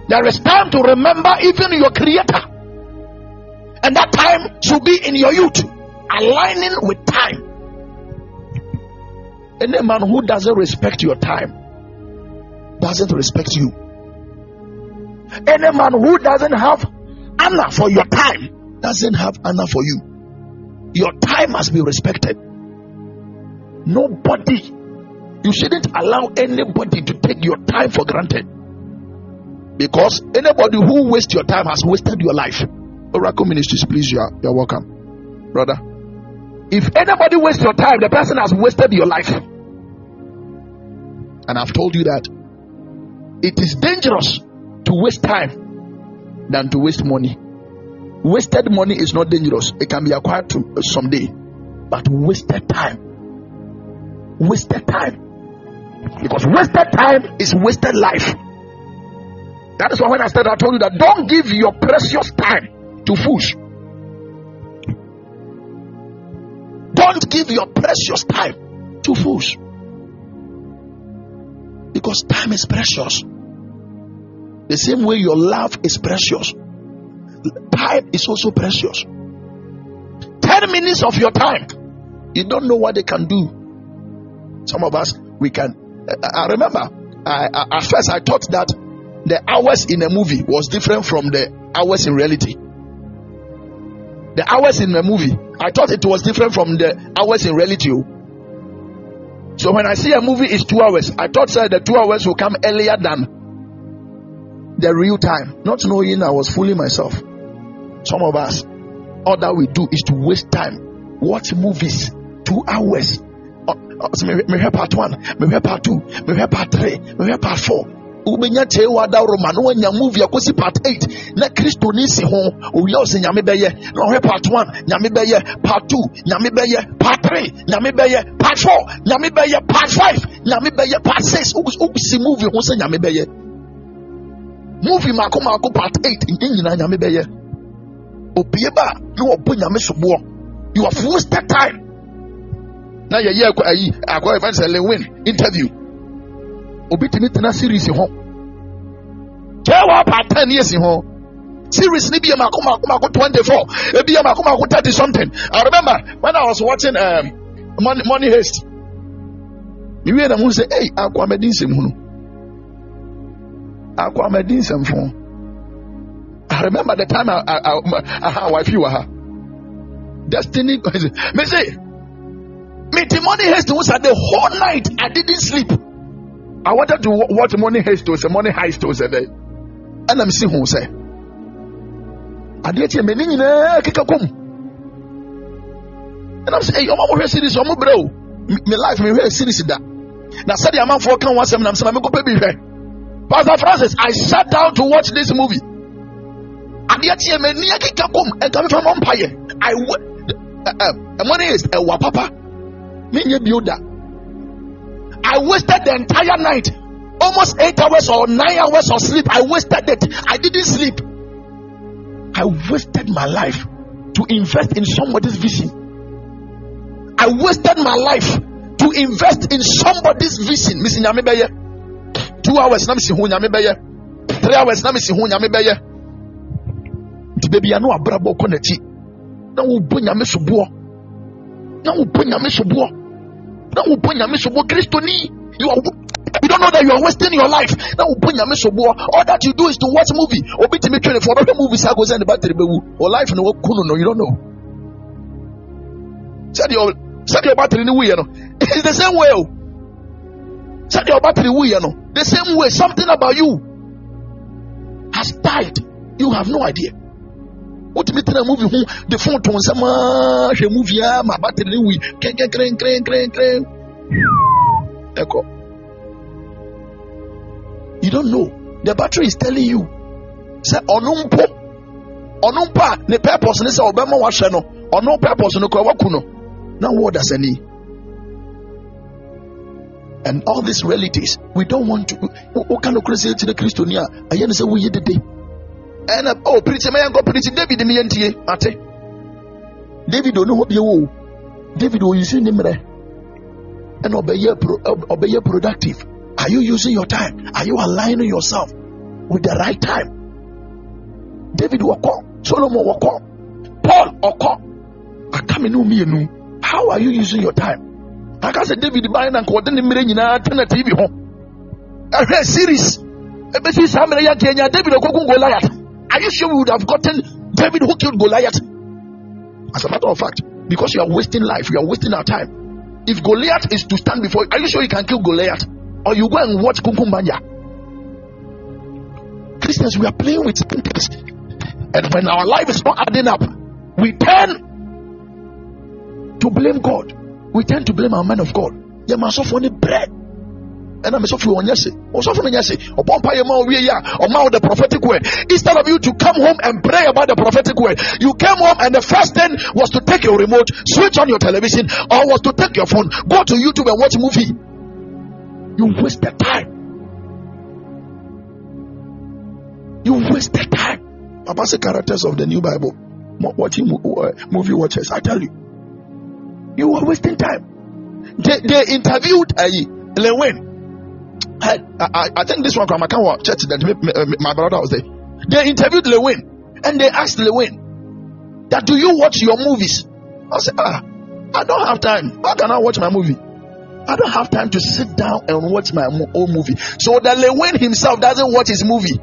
There is time to remember even your creator. And that time should be in your youth, aligning with time. Any man who doesn't respect your time doesn't respect you. Any man who doesn't have honor for your time doesn't have honor for you. Your time must be respected. Nobody, you shouldn't allow anybody to take your time for granted. Because anybody who wastes your time has wasted your life. Oracle Ministries, please, you are, you are welcome. Brother, if anybody wastes your time, the person has wasted your life. And I've told you that it is dangerous to waste time than to waste money. Wasted money is not dangerous, it can be acquired to uh, someday, but wasted time, wasted time, because wasted time is wasted life. That is why when I started, I told you that don't give your precious time to fools. Don't give your precious time to fools. Because time is precious. The same way your love is precious time is also precious. 10 minutes of your time, you don't know what they can do. Some of us, we can. I remember, I, I, at first I thought that the hours in a movie was different from the hours in reality. The hours in a movie, I thought it was different from the hours in reality. Oh. So when I see a movie is two hours, I thought say, the two hours will come earlier than the real time. Not knowing I was fooling myself. Some of us, all that we do is to waste time. Watch movies, two hours. Uh, uh, me part one, me part two, me part three, me part four. Wobɛnya kyee wada roma na wanya movie akɔsi part 8 na kristo ne si ho owia wo sɛ nyame bɛyɛ na ɔhwɛ part 1 nyame bɛyɛ part 2 nyame bɛyɛ part 3 nyame bɛyɛ part 4 nyame bɛyɛ part 5 nyame bɛyɛ part 6 wosi movie ho sɛ nyame bɛyɛ movie maako maako part 8 ne nyinaa nyame bɛyɛ obie ba na wɔbɔ nyame soboɔ you have wasted time. Na yɛyɛ ayi akɔ ɛfɛn sɛ lewin interview obi tumi tena series ho. Kyɛ wɔ ten years ho. Series ni bi yɛ mako mako mako twenty four ebi yɛ mako mako thirty something. I remember when i was watching um, money money haste mi wie na mu sɛ ɛy akɔ amadi nsɛm hunu akɔ amadi nsɛm fo. I remember the time i i i, wife you her. Destiny me say me the money haste was at the whole night i didn't sleep i wanted to watch Money Heist was a money heist was a day and i'm seeing who say. Adeɛ kyɛ m'ani nyinaa keka kom and i'm saying ɔma mohwɛ series ɔmo brɛ o. Me life mehwɛ series da na sɛdeɛ amanfoɔ ka ho asɛm nam sɛ na mekɔpɛ bi hwɛ pastor francis i sat down to watch this movie. Adeɛ kyɛ m'ani akeka kom ɛnka mefa mɔ mpayɛ i ɛmɔ ne is ɛwɔ papa menyɛ bio da i wasted the entire night almost eight hours or nine hours of sleep i wasted it i didn't sleep I wasted my life to invest in somebody's vision. I wasted my life to invest in somebody's vision. Missing Two hours, na missing Yami Beye. Three hours, na missing Yami Beye. The baby, I know a brabo connecti. Now Yami Subo. Now Yami Subo. Now we bring Yami Subo. Christoni. You are you don't know that you are wasting your life. Now put your All that you do is to watch movie. Or be to me training for other movies. I go send the battery. Or life no no you don't know. Said your said your battery in the way, you know. It's the same way. Said your battery way, you know. The same way. Something about you has died. You have no idea. What me tell a movie who the phone to some movie my battery we can get crank crank crank crank. Echo. You don't know. The battery is telling you. Say onumpo. Onumpa the purpose ne say obema wahwe no. Ono purpose no kwa waku no. Now what does any? And all these realities, we don't want to. What kind of crazy to the Christiania? I am say we did day. And uh, oh, preach me and go preach David me ntie. Ate. David don't know what you David will use him and obey obey productive. Are you using your time? Are you aligning yourself with the right time? David wako, Solomon wako, Paul wako. How are you using your time? I can say David buying and cordon the mirror in a TV home. I read series. David Goliath. Are you sure we would have gotten David who killed Goliath? As a matter of fact, because you are wasting life, you are wasting our time. If Goliath is to stand before, you, are you sure you can kill Goliath? or you go and watch Kumkum Bhagya. Christians, we are playing with things, and when our life is not adding up, we tend to blame God. We tend to blame our man of God. You must offer any bread. And I'm so sorry on yes, also from yes, upon Payama, we are the prophetic word. Instead of you to come home and pray about the prophetic word, you came home and the first thing was to take your remote, switch on your television, or was to take your phone, go to YouTube and watch a movie. You wasted time. You wasted time. Papa the characters of the new Bible. Watching uh, movie watchers, I tell you, you are wasting time. They, they interviewed uh, Lil Win. I, I, I think this one from Makawa church that my brother was there. They interviewed Lil Win and they asked Lil Win that do you watch your movies? I said, ah, I don't have time. How can I watch my movie? I don't have time to sit down and watch my own movie. So that Lil Win himself doesn't watch his movie.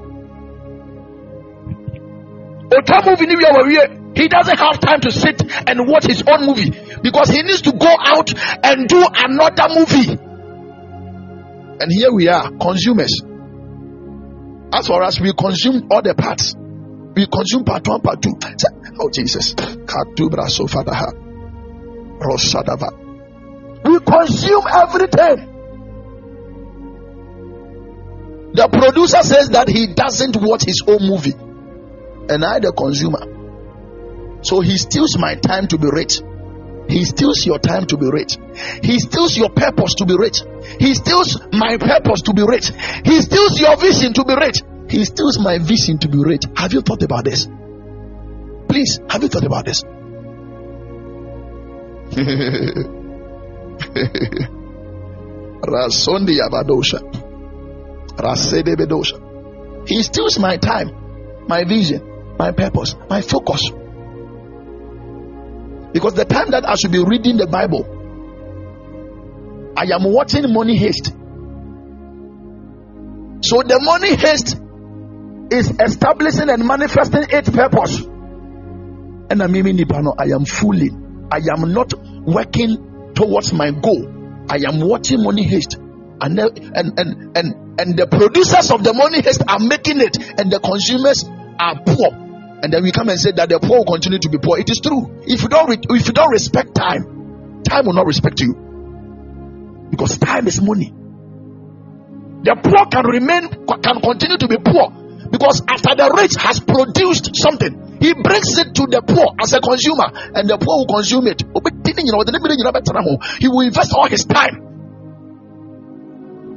He doesn't have time to sit and watch his own movie because he needs to go out and do another movie. And here we are, consumers. As far as we consume all the parts, we consume part one, part two. Oh Jesus. We consume everything. The producer says that he doesn't watch his own movie, and I, the consumer. So he steals my time to be rich. He steals your time to be rich. He steals your purpose to be rich. He steals my purpose to be rich. He steals your vision to be rich. He steals my vision to be rich. Have you thought about this? Please, have you thought about this? Rasondi Abadosha. Rasede Bedosha. He steals my time, my vision, my purpose, my focus. Because the time that I should be reading the Bible, I am watching Money Heist. So the Money Heist is establishing and manifesting its purpose. And I mean, I am fooling. I am not working towards my goal. I am watching Money Heist. And, and, and, and, and the producers of the Money Heist are making it, and the consumers are poor and then we come and say that the poor will continue to be poor. It is true. If you don't, re- if you don't respect time, time will not respect you because time is money. The poor can remain, can continue to be poor because after the rich has produced something, he brings it to the poor as a consumer, and the poor will consume it. He will invest all his time.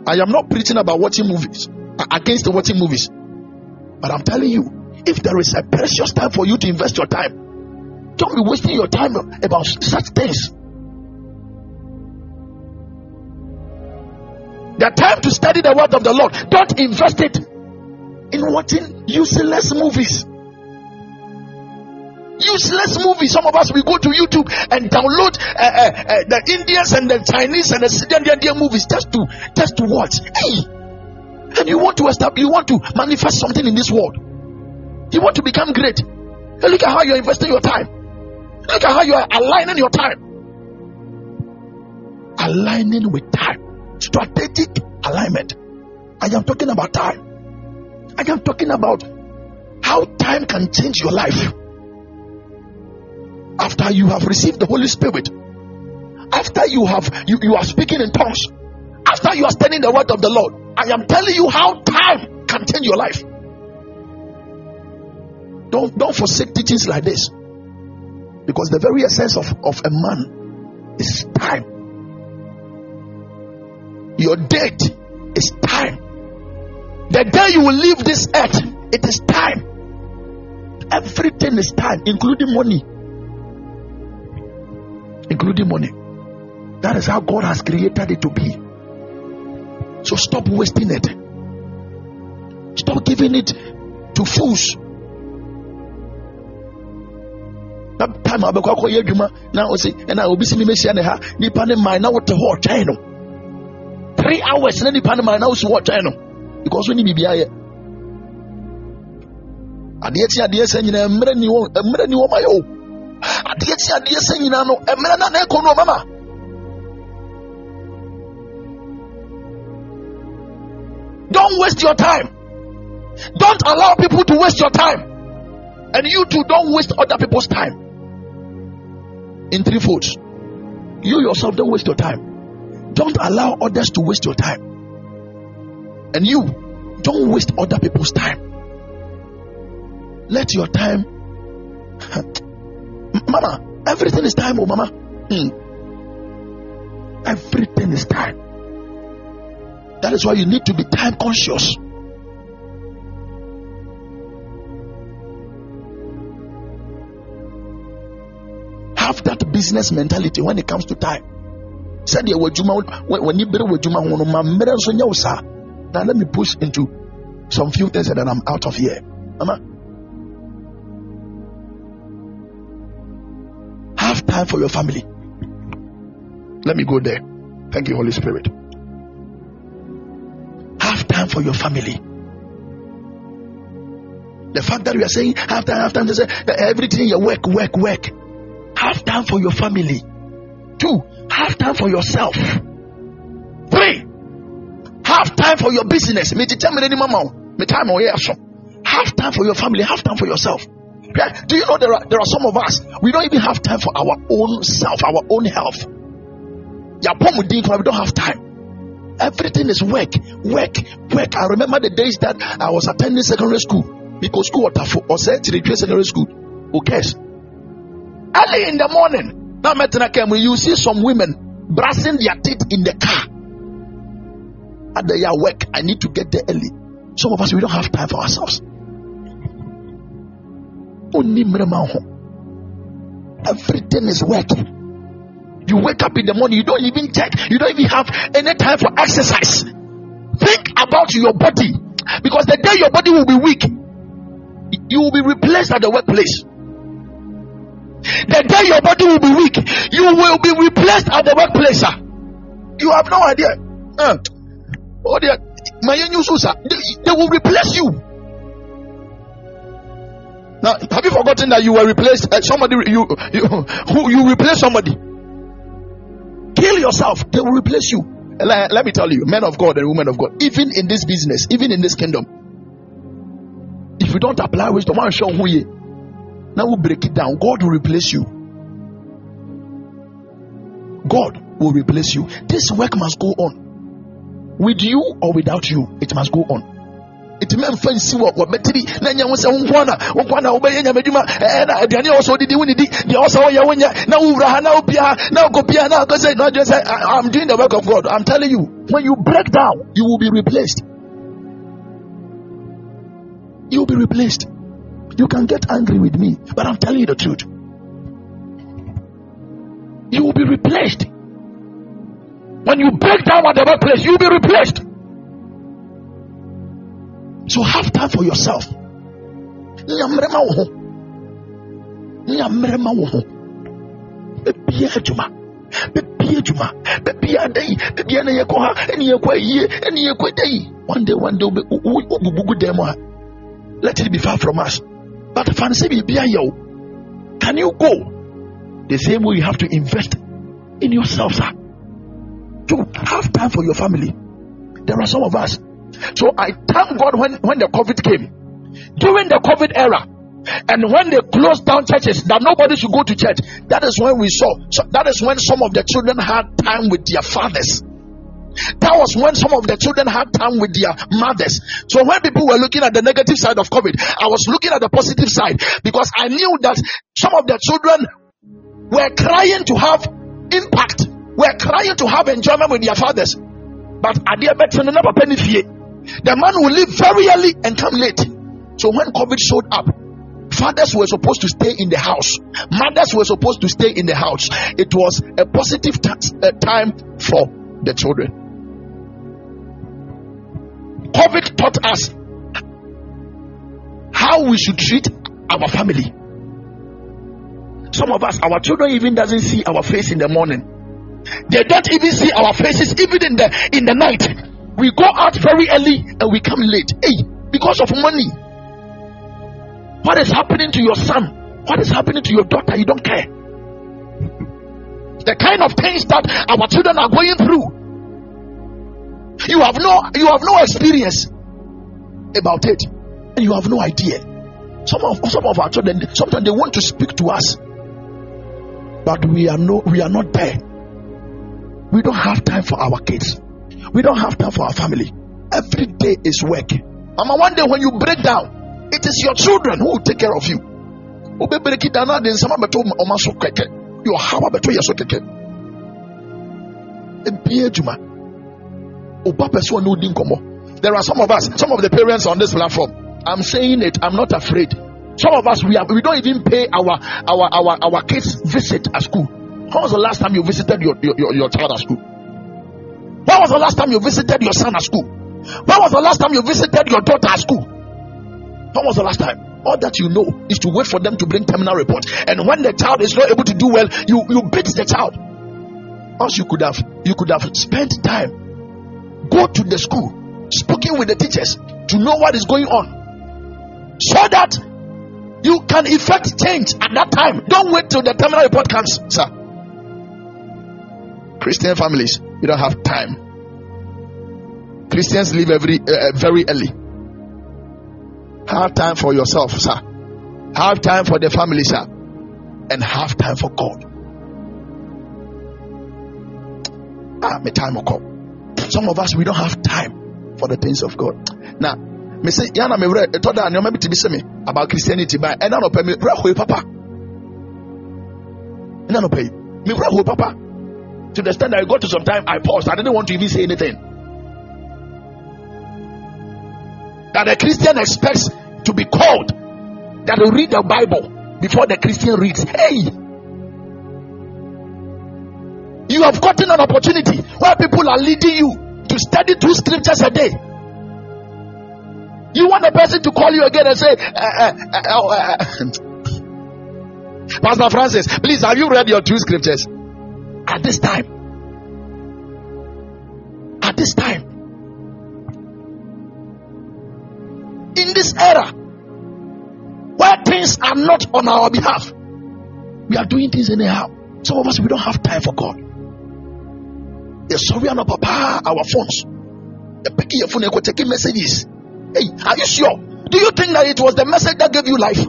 I am not preaching about watching movies against watching movies, but I'm telling you if there is a precious time for you to invest your time, don't be wasting your time about such things. The time to study the word of the Lord, don't invest it in watching useless movies. Useless movies. Some of us we go to YouTube and download uh, uh, uh, the Indians and the Chinese and the Syrian movies just to just to watch. Hey, and you want to establish, you want to manifest something in this world. You want to become great. Look at how you're investing your time. Look at how you are aligning your time. Aligning with time. Strategic alignment. I am talking about time. I am talking about how time can change your life. After you have received the Holy Spirit, after you have you, you are speaking in tongues, after you are studying the word of the Lord, I am telling you how time can change your life. Don't don't forsake teachings like this. Because the very essence of, of a man is time. Your date is time. The day you will leave this earth, it is time. Everything is time, including money. Including money. That is how God has created it to be. So stop wasting it. Stop giving it to fools na time abɛkɔ akɔyɛ adwuma na ɔsi ɛna obi si mi mehyia ne ha nipa ne man na wɔte hɔ ɔtwɛn no three hours na nipa ne man na osi hɔ ɔtwɛn no because wɔn ni biribi ayɛ adeɛ kyi adeɛ sɛ nyinaa mmerɛ ni wɔn mmerɛ ni wɔn ayɛ o adeɛ kyi adeɛ sɛ nyinaa no mmerɛ na na ɛkɔ no ɔmama. Don't waste your time. Don't allow people to waste your time. And you too, don't waste other people's time in three folds. You yourself don't waste your time. Don't allow others to waste your time. And you don't waste other people's time. Let your time, Mama. Everything is time, oh Mama. Hmm. Everything is time. That is why you need to be time conscious. Have that business mentality when it comes to time. Said you when you better with Juma now let me push into some few things and then I'm out of here. Mama. Have time for your family. Let me go there. Thank you, Holy Spirit. Have time for your family. The fact that we are saying have time, have time say everything you work, work, work. Have time for your family. Two, have time for yourself. Three, have time for your business. Have time for your family. Have time for yourself. Do you know there are there are some of us we don't even have time for our own self, our own health. We don't have time. Everything is work, work, work. I remember the days that I was attending secondary school because school was secondary school. Who cares? Early in the morning, now when you see some women brushing their teeth in the car at their work, I need to get there early. Some of us we don't have time for ourselves. Everything is working. You wake up in the morning, you don't even check, you don't even have any time for exercise. Think about your body because the day your body will be weak, you will be replaced at the workplace. The day your body will be weak, you will be replaced at the workplace. You have no idea. Uh, oh dear, my new they, they will replace you. Now, have you forgotten that you were replaced? Uh, somebody you you who you replace somebody. Kill yourself, they will replace you. Let, let me tell you, men of God and women of God, even in this business, even in this kingdom, if you don't apply wisdom, I'm sure who you now we break it down. God will replace you. God will replace you. This work must go on. With you or without you, it must go on ɛtumi amfa nsi wɔ wɔbɛtiri na nya ho sɛ wo nko ana wo nko ana wobɛyɛ nyame adwuma ɛɛ na aduane a wɔ sɛ wodidi wo nidi deɛ wɔ sɛ woyɛ wo nyɛ na wowura ha na wopia ha na wokɔpia na wokɔ sɛ na adwene sɛ I'm doing the work of God I'm telling you when you break down you will be replaced you will be replaced you can get angry with me but I'm telling you the truth. You will be replaced. When you break down at the workplace you will be replaced. So have time for yourself. One day, one day. Let it be far from us. But fancy biribia yɛ wo. Can you go? The same way you have to invest in yourself, sir. To have time for your family. There are some of us so I thank God when, when the COVID came. During the COVID era, and when they closed down churches that nobody should go to church, that is when we saw. So that is when some of the children had time with their fathers. That was when some of the children had time with their mothers. So when people were looking at the negative side of COVID, I was looking at the positive side because I knew that some of the children were crying to have impact, were crying to have enjoyment with their fathers. But the man will leave very early and come late. So when COVID showed up, fathers were supposed to stay in the house, mothers were supposed to stay in the house. It was a positive t- uh, time for the children. COVID taught us how we should treat our family. Some of us, our children even doesn't see our face in the morning. They don't even see our faces even in the in the night. We go out very early and we come late. Hey, because of money. What is happening to your son? What is happening to your daughter? You don't care. The kind of things that our children are going through. You have no you have no experience about it. And you have no idea. Some of some of our children sometimes they want to speak to us. But we are no we are not there. We don't have time for our kids. We don't have time for our family. Every day is work. Mama, one day when you break down, it is your children who will take care of you. Your There are some of us, some of the parents on this platform. I'm saying it, I'm not afraid. Some of us we have we don't even pay our our our our kids visit at school. When was the last time you visited your, your, your child at school? When was the last time you visited your son at school? When was the last time you visited your daughter at school? When was the last time? All that you know is to wait for them to bring terminal report. And when the child is not able to do well, you, you beat the child. Else you could have you could have spent time. Go to the school, speaking with the teachers to know what is going on. So that you can effect change at that time. Don't wait till the terminal report comes, sir. Christian families, you don't have time. Christians leave every uh, very early. Have time for yourself, sir. Have time for the family, sir, and have time for God. Ah, my time will come. Some of us we don't have time for the things of God. Now, me say yana me wura eto da bi te bi se me about Christianity ba ɛna no pɛ me wura hoi papa. Ɛna no pɛ me wura hoi papa. To the extent that I got to some time I paused. I didn't want to even say anything. That a Christian expects to be called that will read the Bible before the Christian reads. Hey, you have gotten an opportunity where people are leading you to study two scriptures a day. You want a person to call you again and say, uh, uh, uh, Pastor Francis, please have you read your two scriptures? At this time, at this time, in this era where things are not on our behalf, we are doing things anyhow. Some of us we don't have time for God. Sorry, I'm papa our phones. Picking your phone taking messages. Hey, are you sure? Do you think that it was the message that gave you life?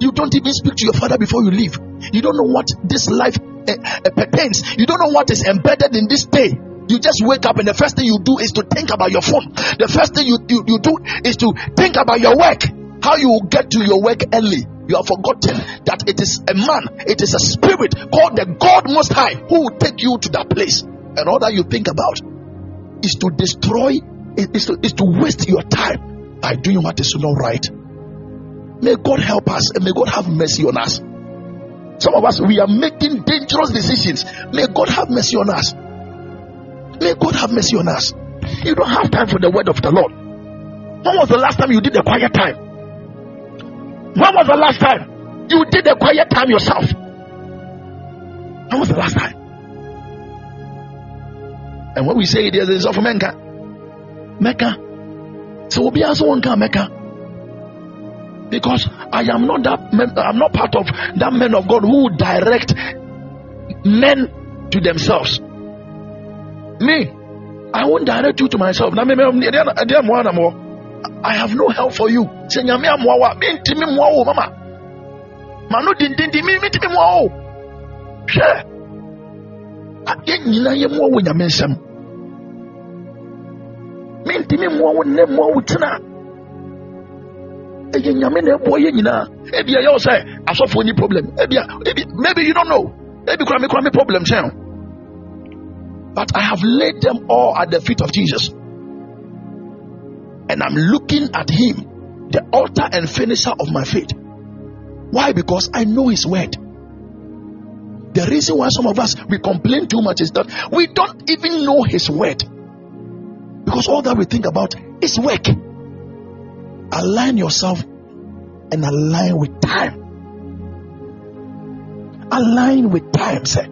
You don't even speak to your father before you leave. You don't know what this life uh, uh, pertains. You don't know what is embedded in this day. You just wake up and the first thing you do is to think about your phone. The first thing you, you, you do is to think about your work. How you will get to your work early. You have forgotten that it is a man, it is a spirit called the God Most High who will take you to that place. And all that you think about is to destroy, is to, is to waste your time by doing what is not right. May God help us and may God have mercy on us. Some of us, we are making dangerous decisions. May God have mercy on us. May God have mercy on us. You don't have time for the word of the Lord. When was the last time you did a quiet time? When was the last time you did a quiet time yourself? When was the last time? And when we say it is of Mecca, Mecca. So we also want Mecca. Because I am not that I'm not part of that men of God who direct men to themselves. Me, I won't direct you to myself. I have no help for you. Mama. Ma no dindindi me ntimi moa wo. Hwɛ. Ade nyina yɛ moa wo nyame nsɛm. Me ntimi moa wo ne moa wo tena. Ɛyɛ nyame na ɛboa yɛ nyinaa. Ebi ɛyɛ wo sɛ ni problem. Ebi ebi maybe you don't know. Ebi kura me kura me problem kyɛn. But I have laid them all at the feet of Jesus. And I'm looking at him, the author and finisher of my faith. Why? Because I know his word. The reason why some of us we complain too much is that we don't even know his word. Because all that we think about is work. Align yourself and align with time. Align with time, sir.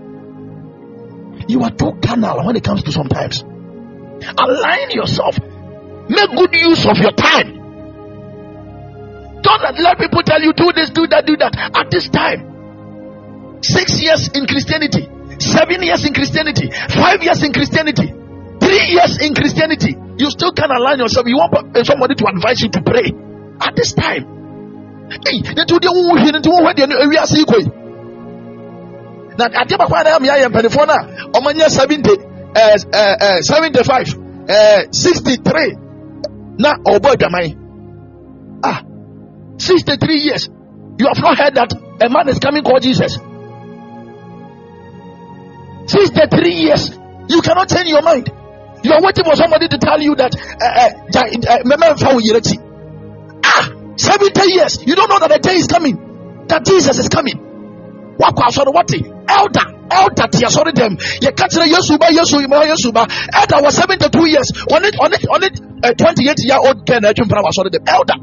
You are too carnal when it comes to sometimes. Align yourself. Make good use of your time. Don't let people tell you do this, do that, do that. At this time, six years in Christianity, seven years in Christianity, five years in Christianity, three years in Christianity, you still can't align yourself. You want somebody to advise you to pray. At this time, na adeɛ baako a na yɛ ayɛ mpanimfoɔ no a wɔn nyɛ seventy ɛɛ eh, ɛɛ eh, eh, seventy five sixty three na ɔbɔ adwaman. Ah sixty three years. You have not heard that a man is coming called Jesus. Sixty three years. You cannot change your mind you are waiting for somebody to tell you that eh, eh, nfa eh, wo ah seventy years. You don't know that the day is coming that Jesus is coming. Wakɔ elder elder te asɔre dɛm yɛka kyerɛ yesu ba yesu ba. Elder wɔ seventy two years ɔne ɔne ɔne twenty eight year old girl na ɛtwe mpana wɔ asɔre dɛm elder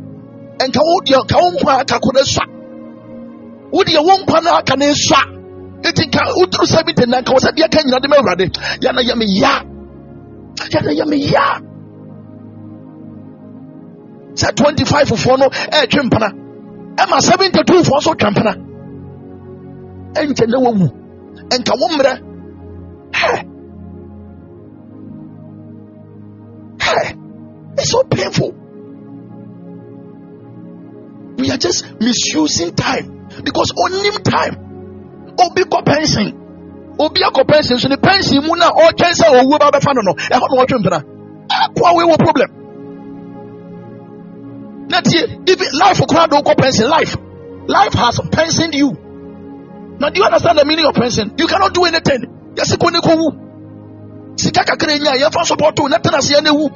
nka wo deɛ nka wo nkwa aka ko ne sua wo deɛ wo nkwa na aka ne sua eti nka woturu seventy na nka wɔ sɛ deɛ ka nyina de ma awurade yana yɛ me ya yana yɛ me ya sɛ twenty five foɔ no ɛɛtwe mpana ɛma seventy two foɔ nso twa mpana ɛnkyɛ na wawu ɛnka wo mmerɛ hɛ hɛ it's so painful. We are just misusing time because onim time. Obi kɔ pension obi akɔ pension so ne pension mu na ɔtwɛn sɛ owuo ba bɛfa no no ɛhɔ na ɔtwe mpena ɛkoa wei wɔ problem. Na tie even life koraa de wokɔ pension life life has pensioned you. Now do you understand the meaning of pension you cannot do anything. Yɛsi ko ne ko wu sika kakra nya yɛfa support wo na tena se ne wu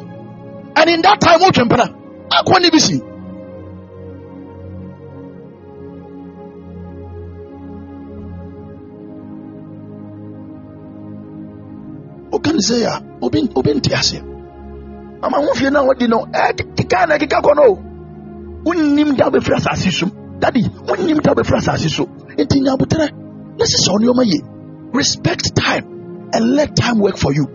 and in that time wotwe mpena. Akɔ ne bi si woka ne sɛ a nte ase ama ho fie no a wodi no eh, keka na ɛkeka kɔ no. Wonnim da wobɛfiri asase so. Dadi wonnim da wobɛfiri asase so. Enti nya aboterɛ na sesɛ wo nneɔma ye respect time and let time work for you.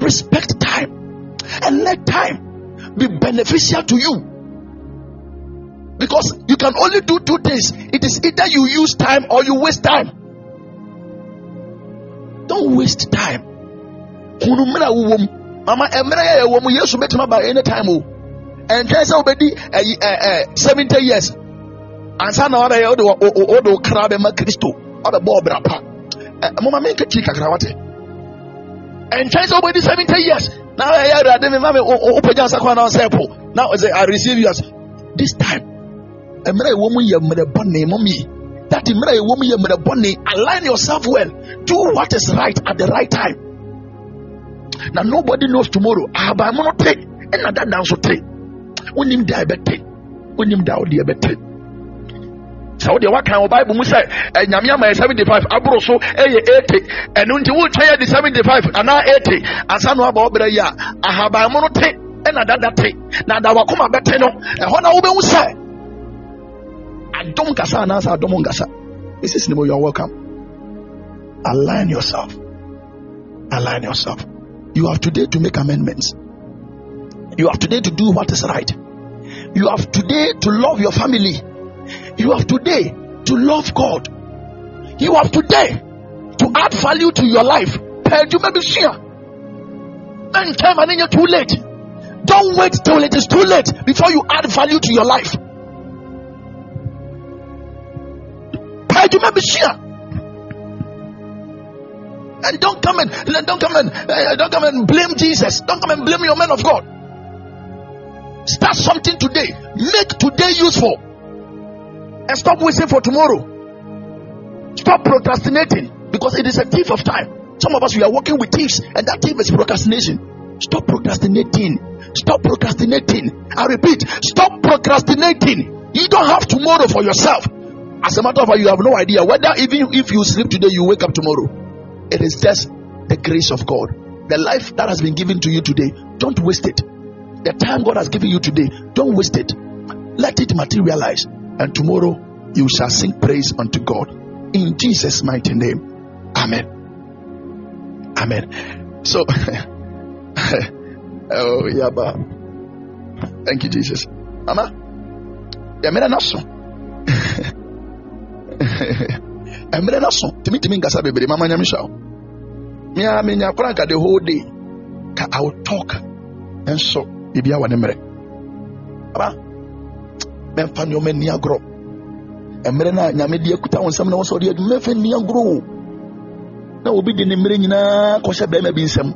Respect time and let time be beneficial to you. Because you can only do two things. It is either you use time or you waste time don't waste time. Hunu mmerɛ a wowɔ mu mama mmerɛ yɛ yɛwɔ mu yesu bɛtumi aba anytime o. Ɛntwɛn sɛ wobɛdi ɛyi ɛɛ seventy years. Ansa na wabɛyɛ wode wode wo kra bɛma kristo. Wabɛbɔ ɔbra pa. Ɛ moma menka kyi kakra wate ɛntwɛn sɛ wobɛdi seventy years na ɛyɛ awurade me ma me wopagya nsa kwan na ɔsɛ po. Na ɔsɛ i receive you as this time mmerɛ a ɛwɔ mu yɛ mmerɛ bɔne mom yi that mmerɛ a ɛwɔ mu yɛ mmerɛ align yourself well. Do what is right at the right time. Na nobody knows tomorrow. Ahabanmono te ɛna dada nso te wonim da ɛbɛte wonim da wode ɛbɛte sɛ wode waka wɔ bible? Mu sɛ nyame ama yɛ 75 aboro so ɛyɛ 80 ɛno nti wotwa yɛ de 75 anaa 80 ansa no aba wɔbrɛ yi a ahabanmono te ɛna dada te na da wakoma bɛte no. Ɛhɔ na wobɛhu sɛ adom kasa anaasɛ adom nkasa this is nemo you are welcome. Align yourself. Align yourself. You have today to make amendments. You have today to do what is right. You have today to love your family. You have today to love god. You have today to add value to your life. Be sure. And time and you're too late. Don't wait till it is too late before you add value to your life may be sure and don't come and don't come and uh, don't come and blame Jesus. Don't come and blame your man of God. Start something today. Make today useful. And stop waiting for tomorrow. Stop procrastinating because it is a thief of time. Some of us we are working with thieves, and that thief is procrastination. Stop procrastinating. Stop procrastinating. I repeat, stop procrastinating. You don't have tomorrow for yourself. As a matter of fact, you have no idea whether even if you sleep today, you wake up tomorrow. It is just the grace of God. The life that has been given to you today, don't waste it. The time God has given you today, don't waste it. Let it materialize, and tomorrow you shall sing praise unto God. In Jesus' mighty name. Amen. Amen. So, oh, Yaba. Thank you, Jesus. Mama, Yamina Naso. mmerɛ no so timitimi nkasa bebree mama nyame hyɛ wo mea menya kora the whole day ka i will talk nso biribia wɔ ne mmerɛ aba mɛmfa nneɔma nni agorɔ. Mmerɛ no a nyame de akuta wo nsɛm na wo sɛ ɔde adu mɛmfa nni agorɔ na obi de ne mmerɛ nyinaa kɔhyɛ bɛrima bi nsɛm.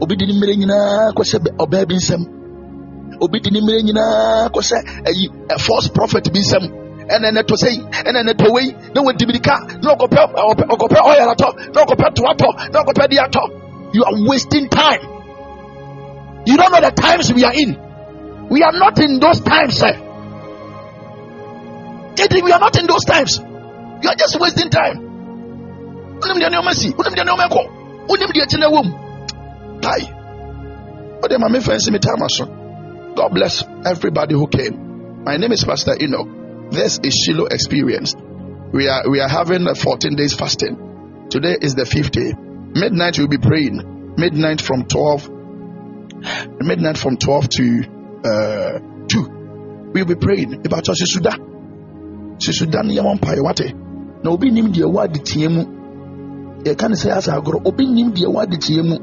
Obi de ne mmerɛ nyinaa kɔhyɛ ɔbaa bi nsɛm. Obi de ne mmerɛ nyinaa kɔhyɛ ayi a false prophet bi nsɛm ɛna ɛnɛ to sɛyi ɛna ɛnɛ to wei na wɔn dibirika na ɔkɔpɛ ɔkɔpɛ ɔyɛ atɔ na ɔkɔpɛ to atɔ na ɔkɔpɛ di atɔ you are wasting time. You don't know the times we are in. We are not in those times sir. It, we are not in those times. You are just wasting time. Wonim deɛ nneɛma si wonim deɛ nneɛma kɔ wonim deɛ kyerɛ wom. Tai ɔde ma me fɛnsi mi time aso god bless everybody who came. My name is pastor enoch this is Shiloh experience. We are we are having a 14 days fasting. Today is the fifth day. Midnight we'll be praying. Midnight from 12. Midnight from 12 to uh, 2. We'll be praying about paye wate. Na obi nim die wa di tie mu. Ye kan say asa agoro obi nim die wa di tie mu.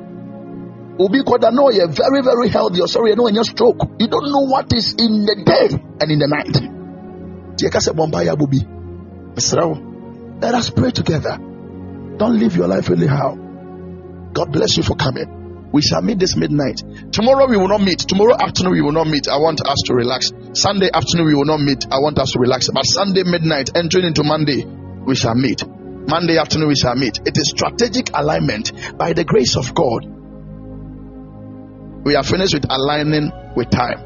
Obi no you very very healthy or sorry no your stroke. You don't know what is in the day and in the night. Let us pray together Don't live your life anyhow. God bless you for coming. We shall meet this midnight. Tomorrow we will not meet. Tomorrow afternoon we will not meet. I want us to relax. Sunday afternoon we will not meet. I want us to relax. But Sunday midnight, entering into Monday, we shall meet. Monday afternoon we shall meet. It is strategic alignment by the grace of God. We are finished with aligning with time.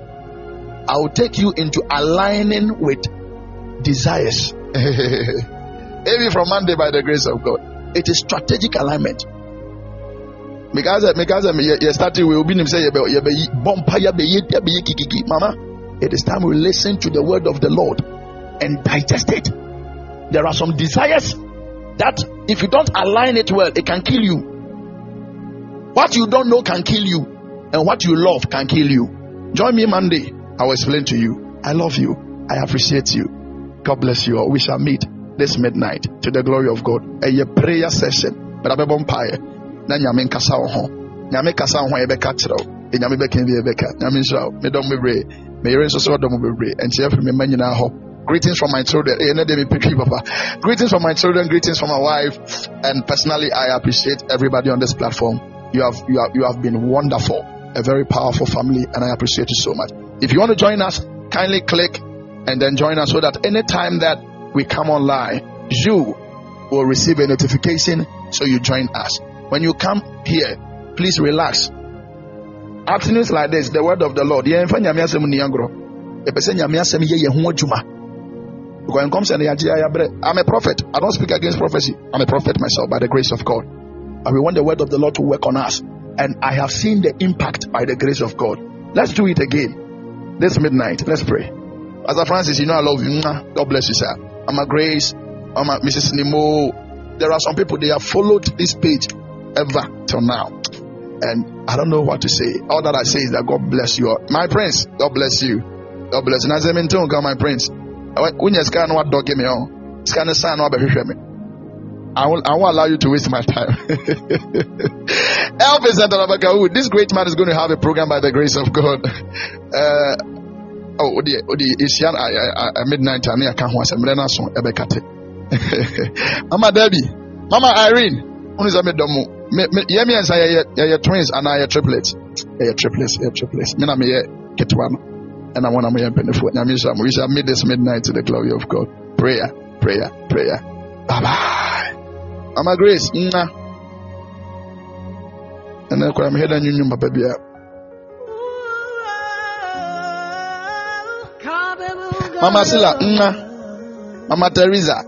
I will take you into aligning with desires. Maybe from Monday by the grace of God. It is strategic alignment. Because because started we will be say mama. It is time we listen to the word of the Lord and digest it. There are some desires that if you don't align it well, it can kill you. What you don't know can kill you, and what you love can kill you. Join me Monday. I will explain to you. I love you. I appreciate you. God bless you all. We shall meet this midnight to the glory of God. A prayer session. But I'm na nyame nkasa wo ho nyame kasa wo ho yɛbɛka kyerɛ wo nyame bɛka bi yɛbɛka nyame nhyira wo medɔm bebree meyere nso so ɔdɔm bebree ɛnkyɛ afiri me ma nyinaa hɔ Greetings from my children. Greetings from my children. Greetings from my wife. And personally, I appreciate everybody on this platform. You have you have you have been wonderful, a very powerful family, and I appreciate you so much. If you want to join us, kindly click and then join us so that anytime that we come online, you will receive a notification so you join us. When you come here, please relax. Afternoons like this, the word of the Lord. I'm a prophet. I don't speak against prophecy. I'm a prophet myself by the grace of God. And we want the word of the Lord to work on us. And I have seen the impact by the grace of God. Let's do it again. This midnight. Let's pray. Pastor Francis, you know I love you. God bless you, sir. I'm a grace. I'm a Mrs. Nemo. There are some people they have followed this page ever till now. And I don't know what to say. All that I say is that God bless you. My prince, God bless you. God bless you. My prince. Me. I will, I won't allow you to waste my time. Elvis and this great man is going to have a program by the grace of God. Uh, oh, odi odi isian a midnight time I can't watch. I'm gonna song ebekate. Mama Debbie, Mama Irene, who is a midomu yɛ mmiɛnsa yɛyɛ yɛyɛ twins anaa yɛ triplets yɛyɛ triplets yɛ triplets me na meyɛ ketewa no ɛna mo na moyɛ mpanimfoɔ nyame nhyira mo we shall meet this midnight to the glory of god. Prayer prayer prayer. Bye bye mama grace nna ɛnɛ kora mehɛ da nwunwum papa bia mama sila nna. Mama teresa.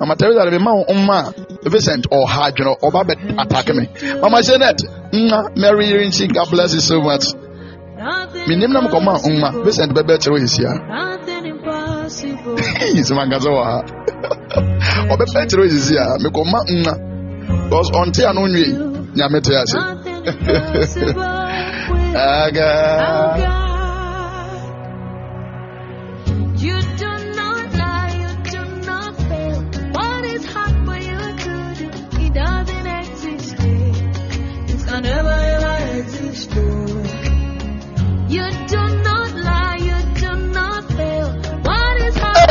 Mama teresa de ma wo mma vincent or hadwene ọba bɛ attack me. Mama janet nna. Mary yirinchi god bless you so much. Menim na mekɔma nma. Vincent bɛbɛ kyerɛ yɛsia sɛmankasɛ wɔ ha. Ɔbɛbɛ kyerɛ yɛsia mekɔma nna. Because ɔnte a no nwie nyame te ase aga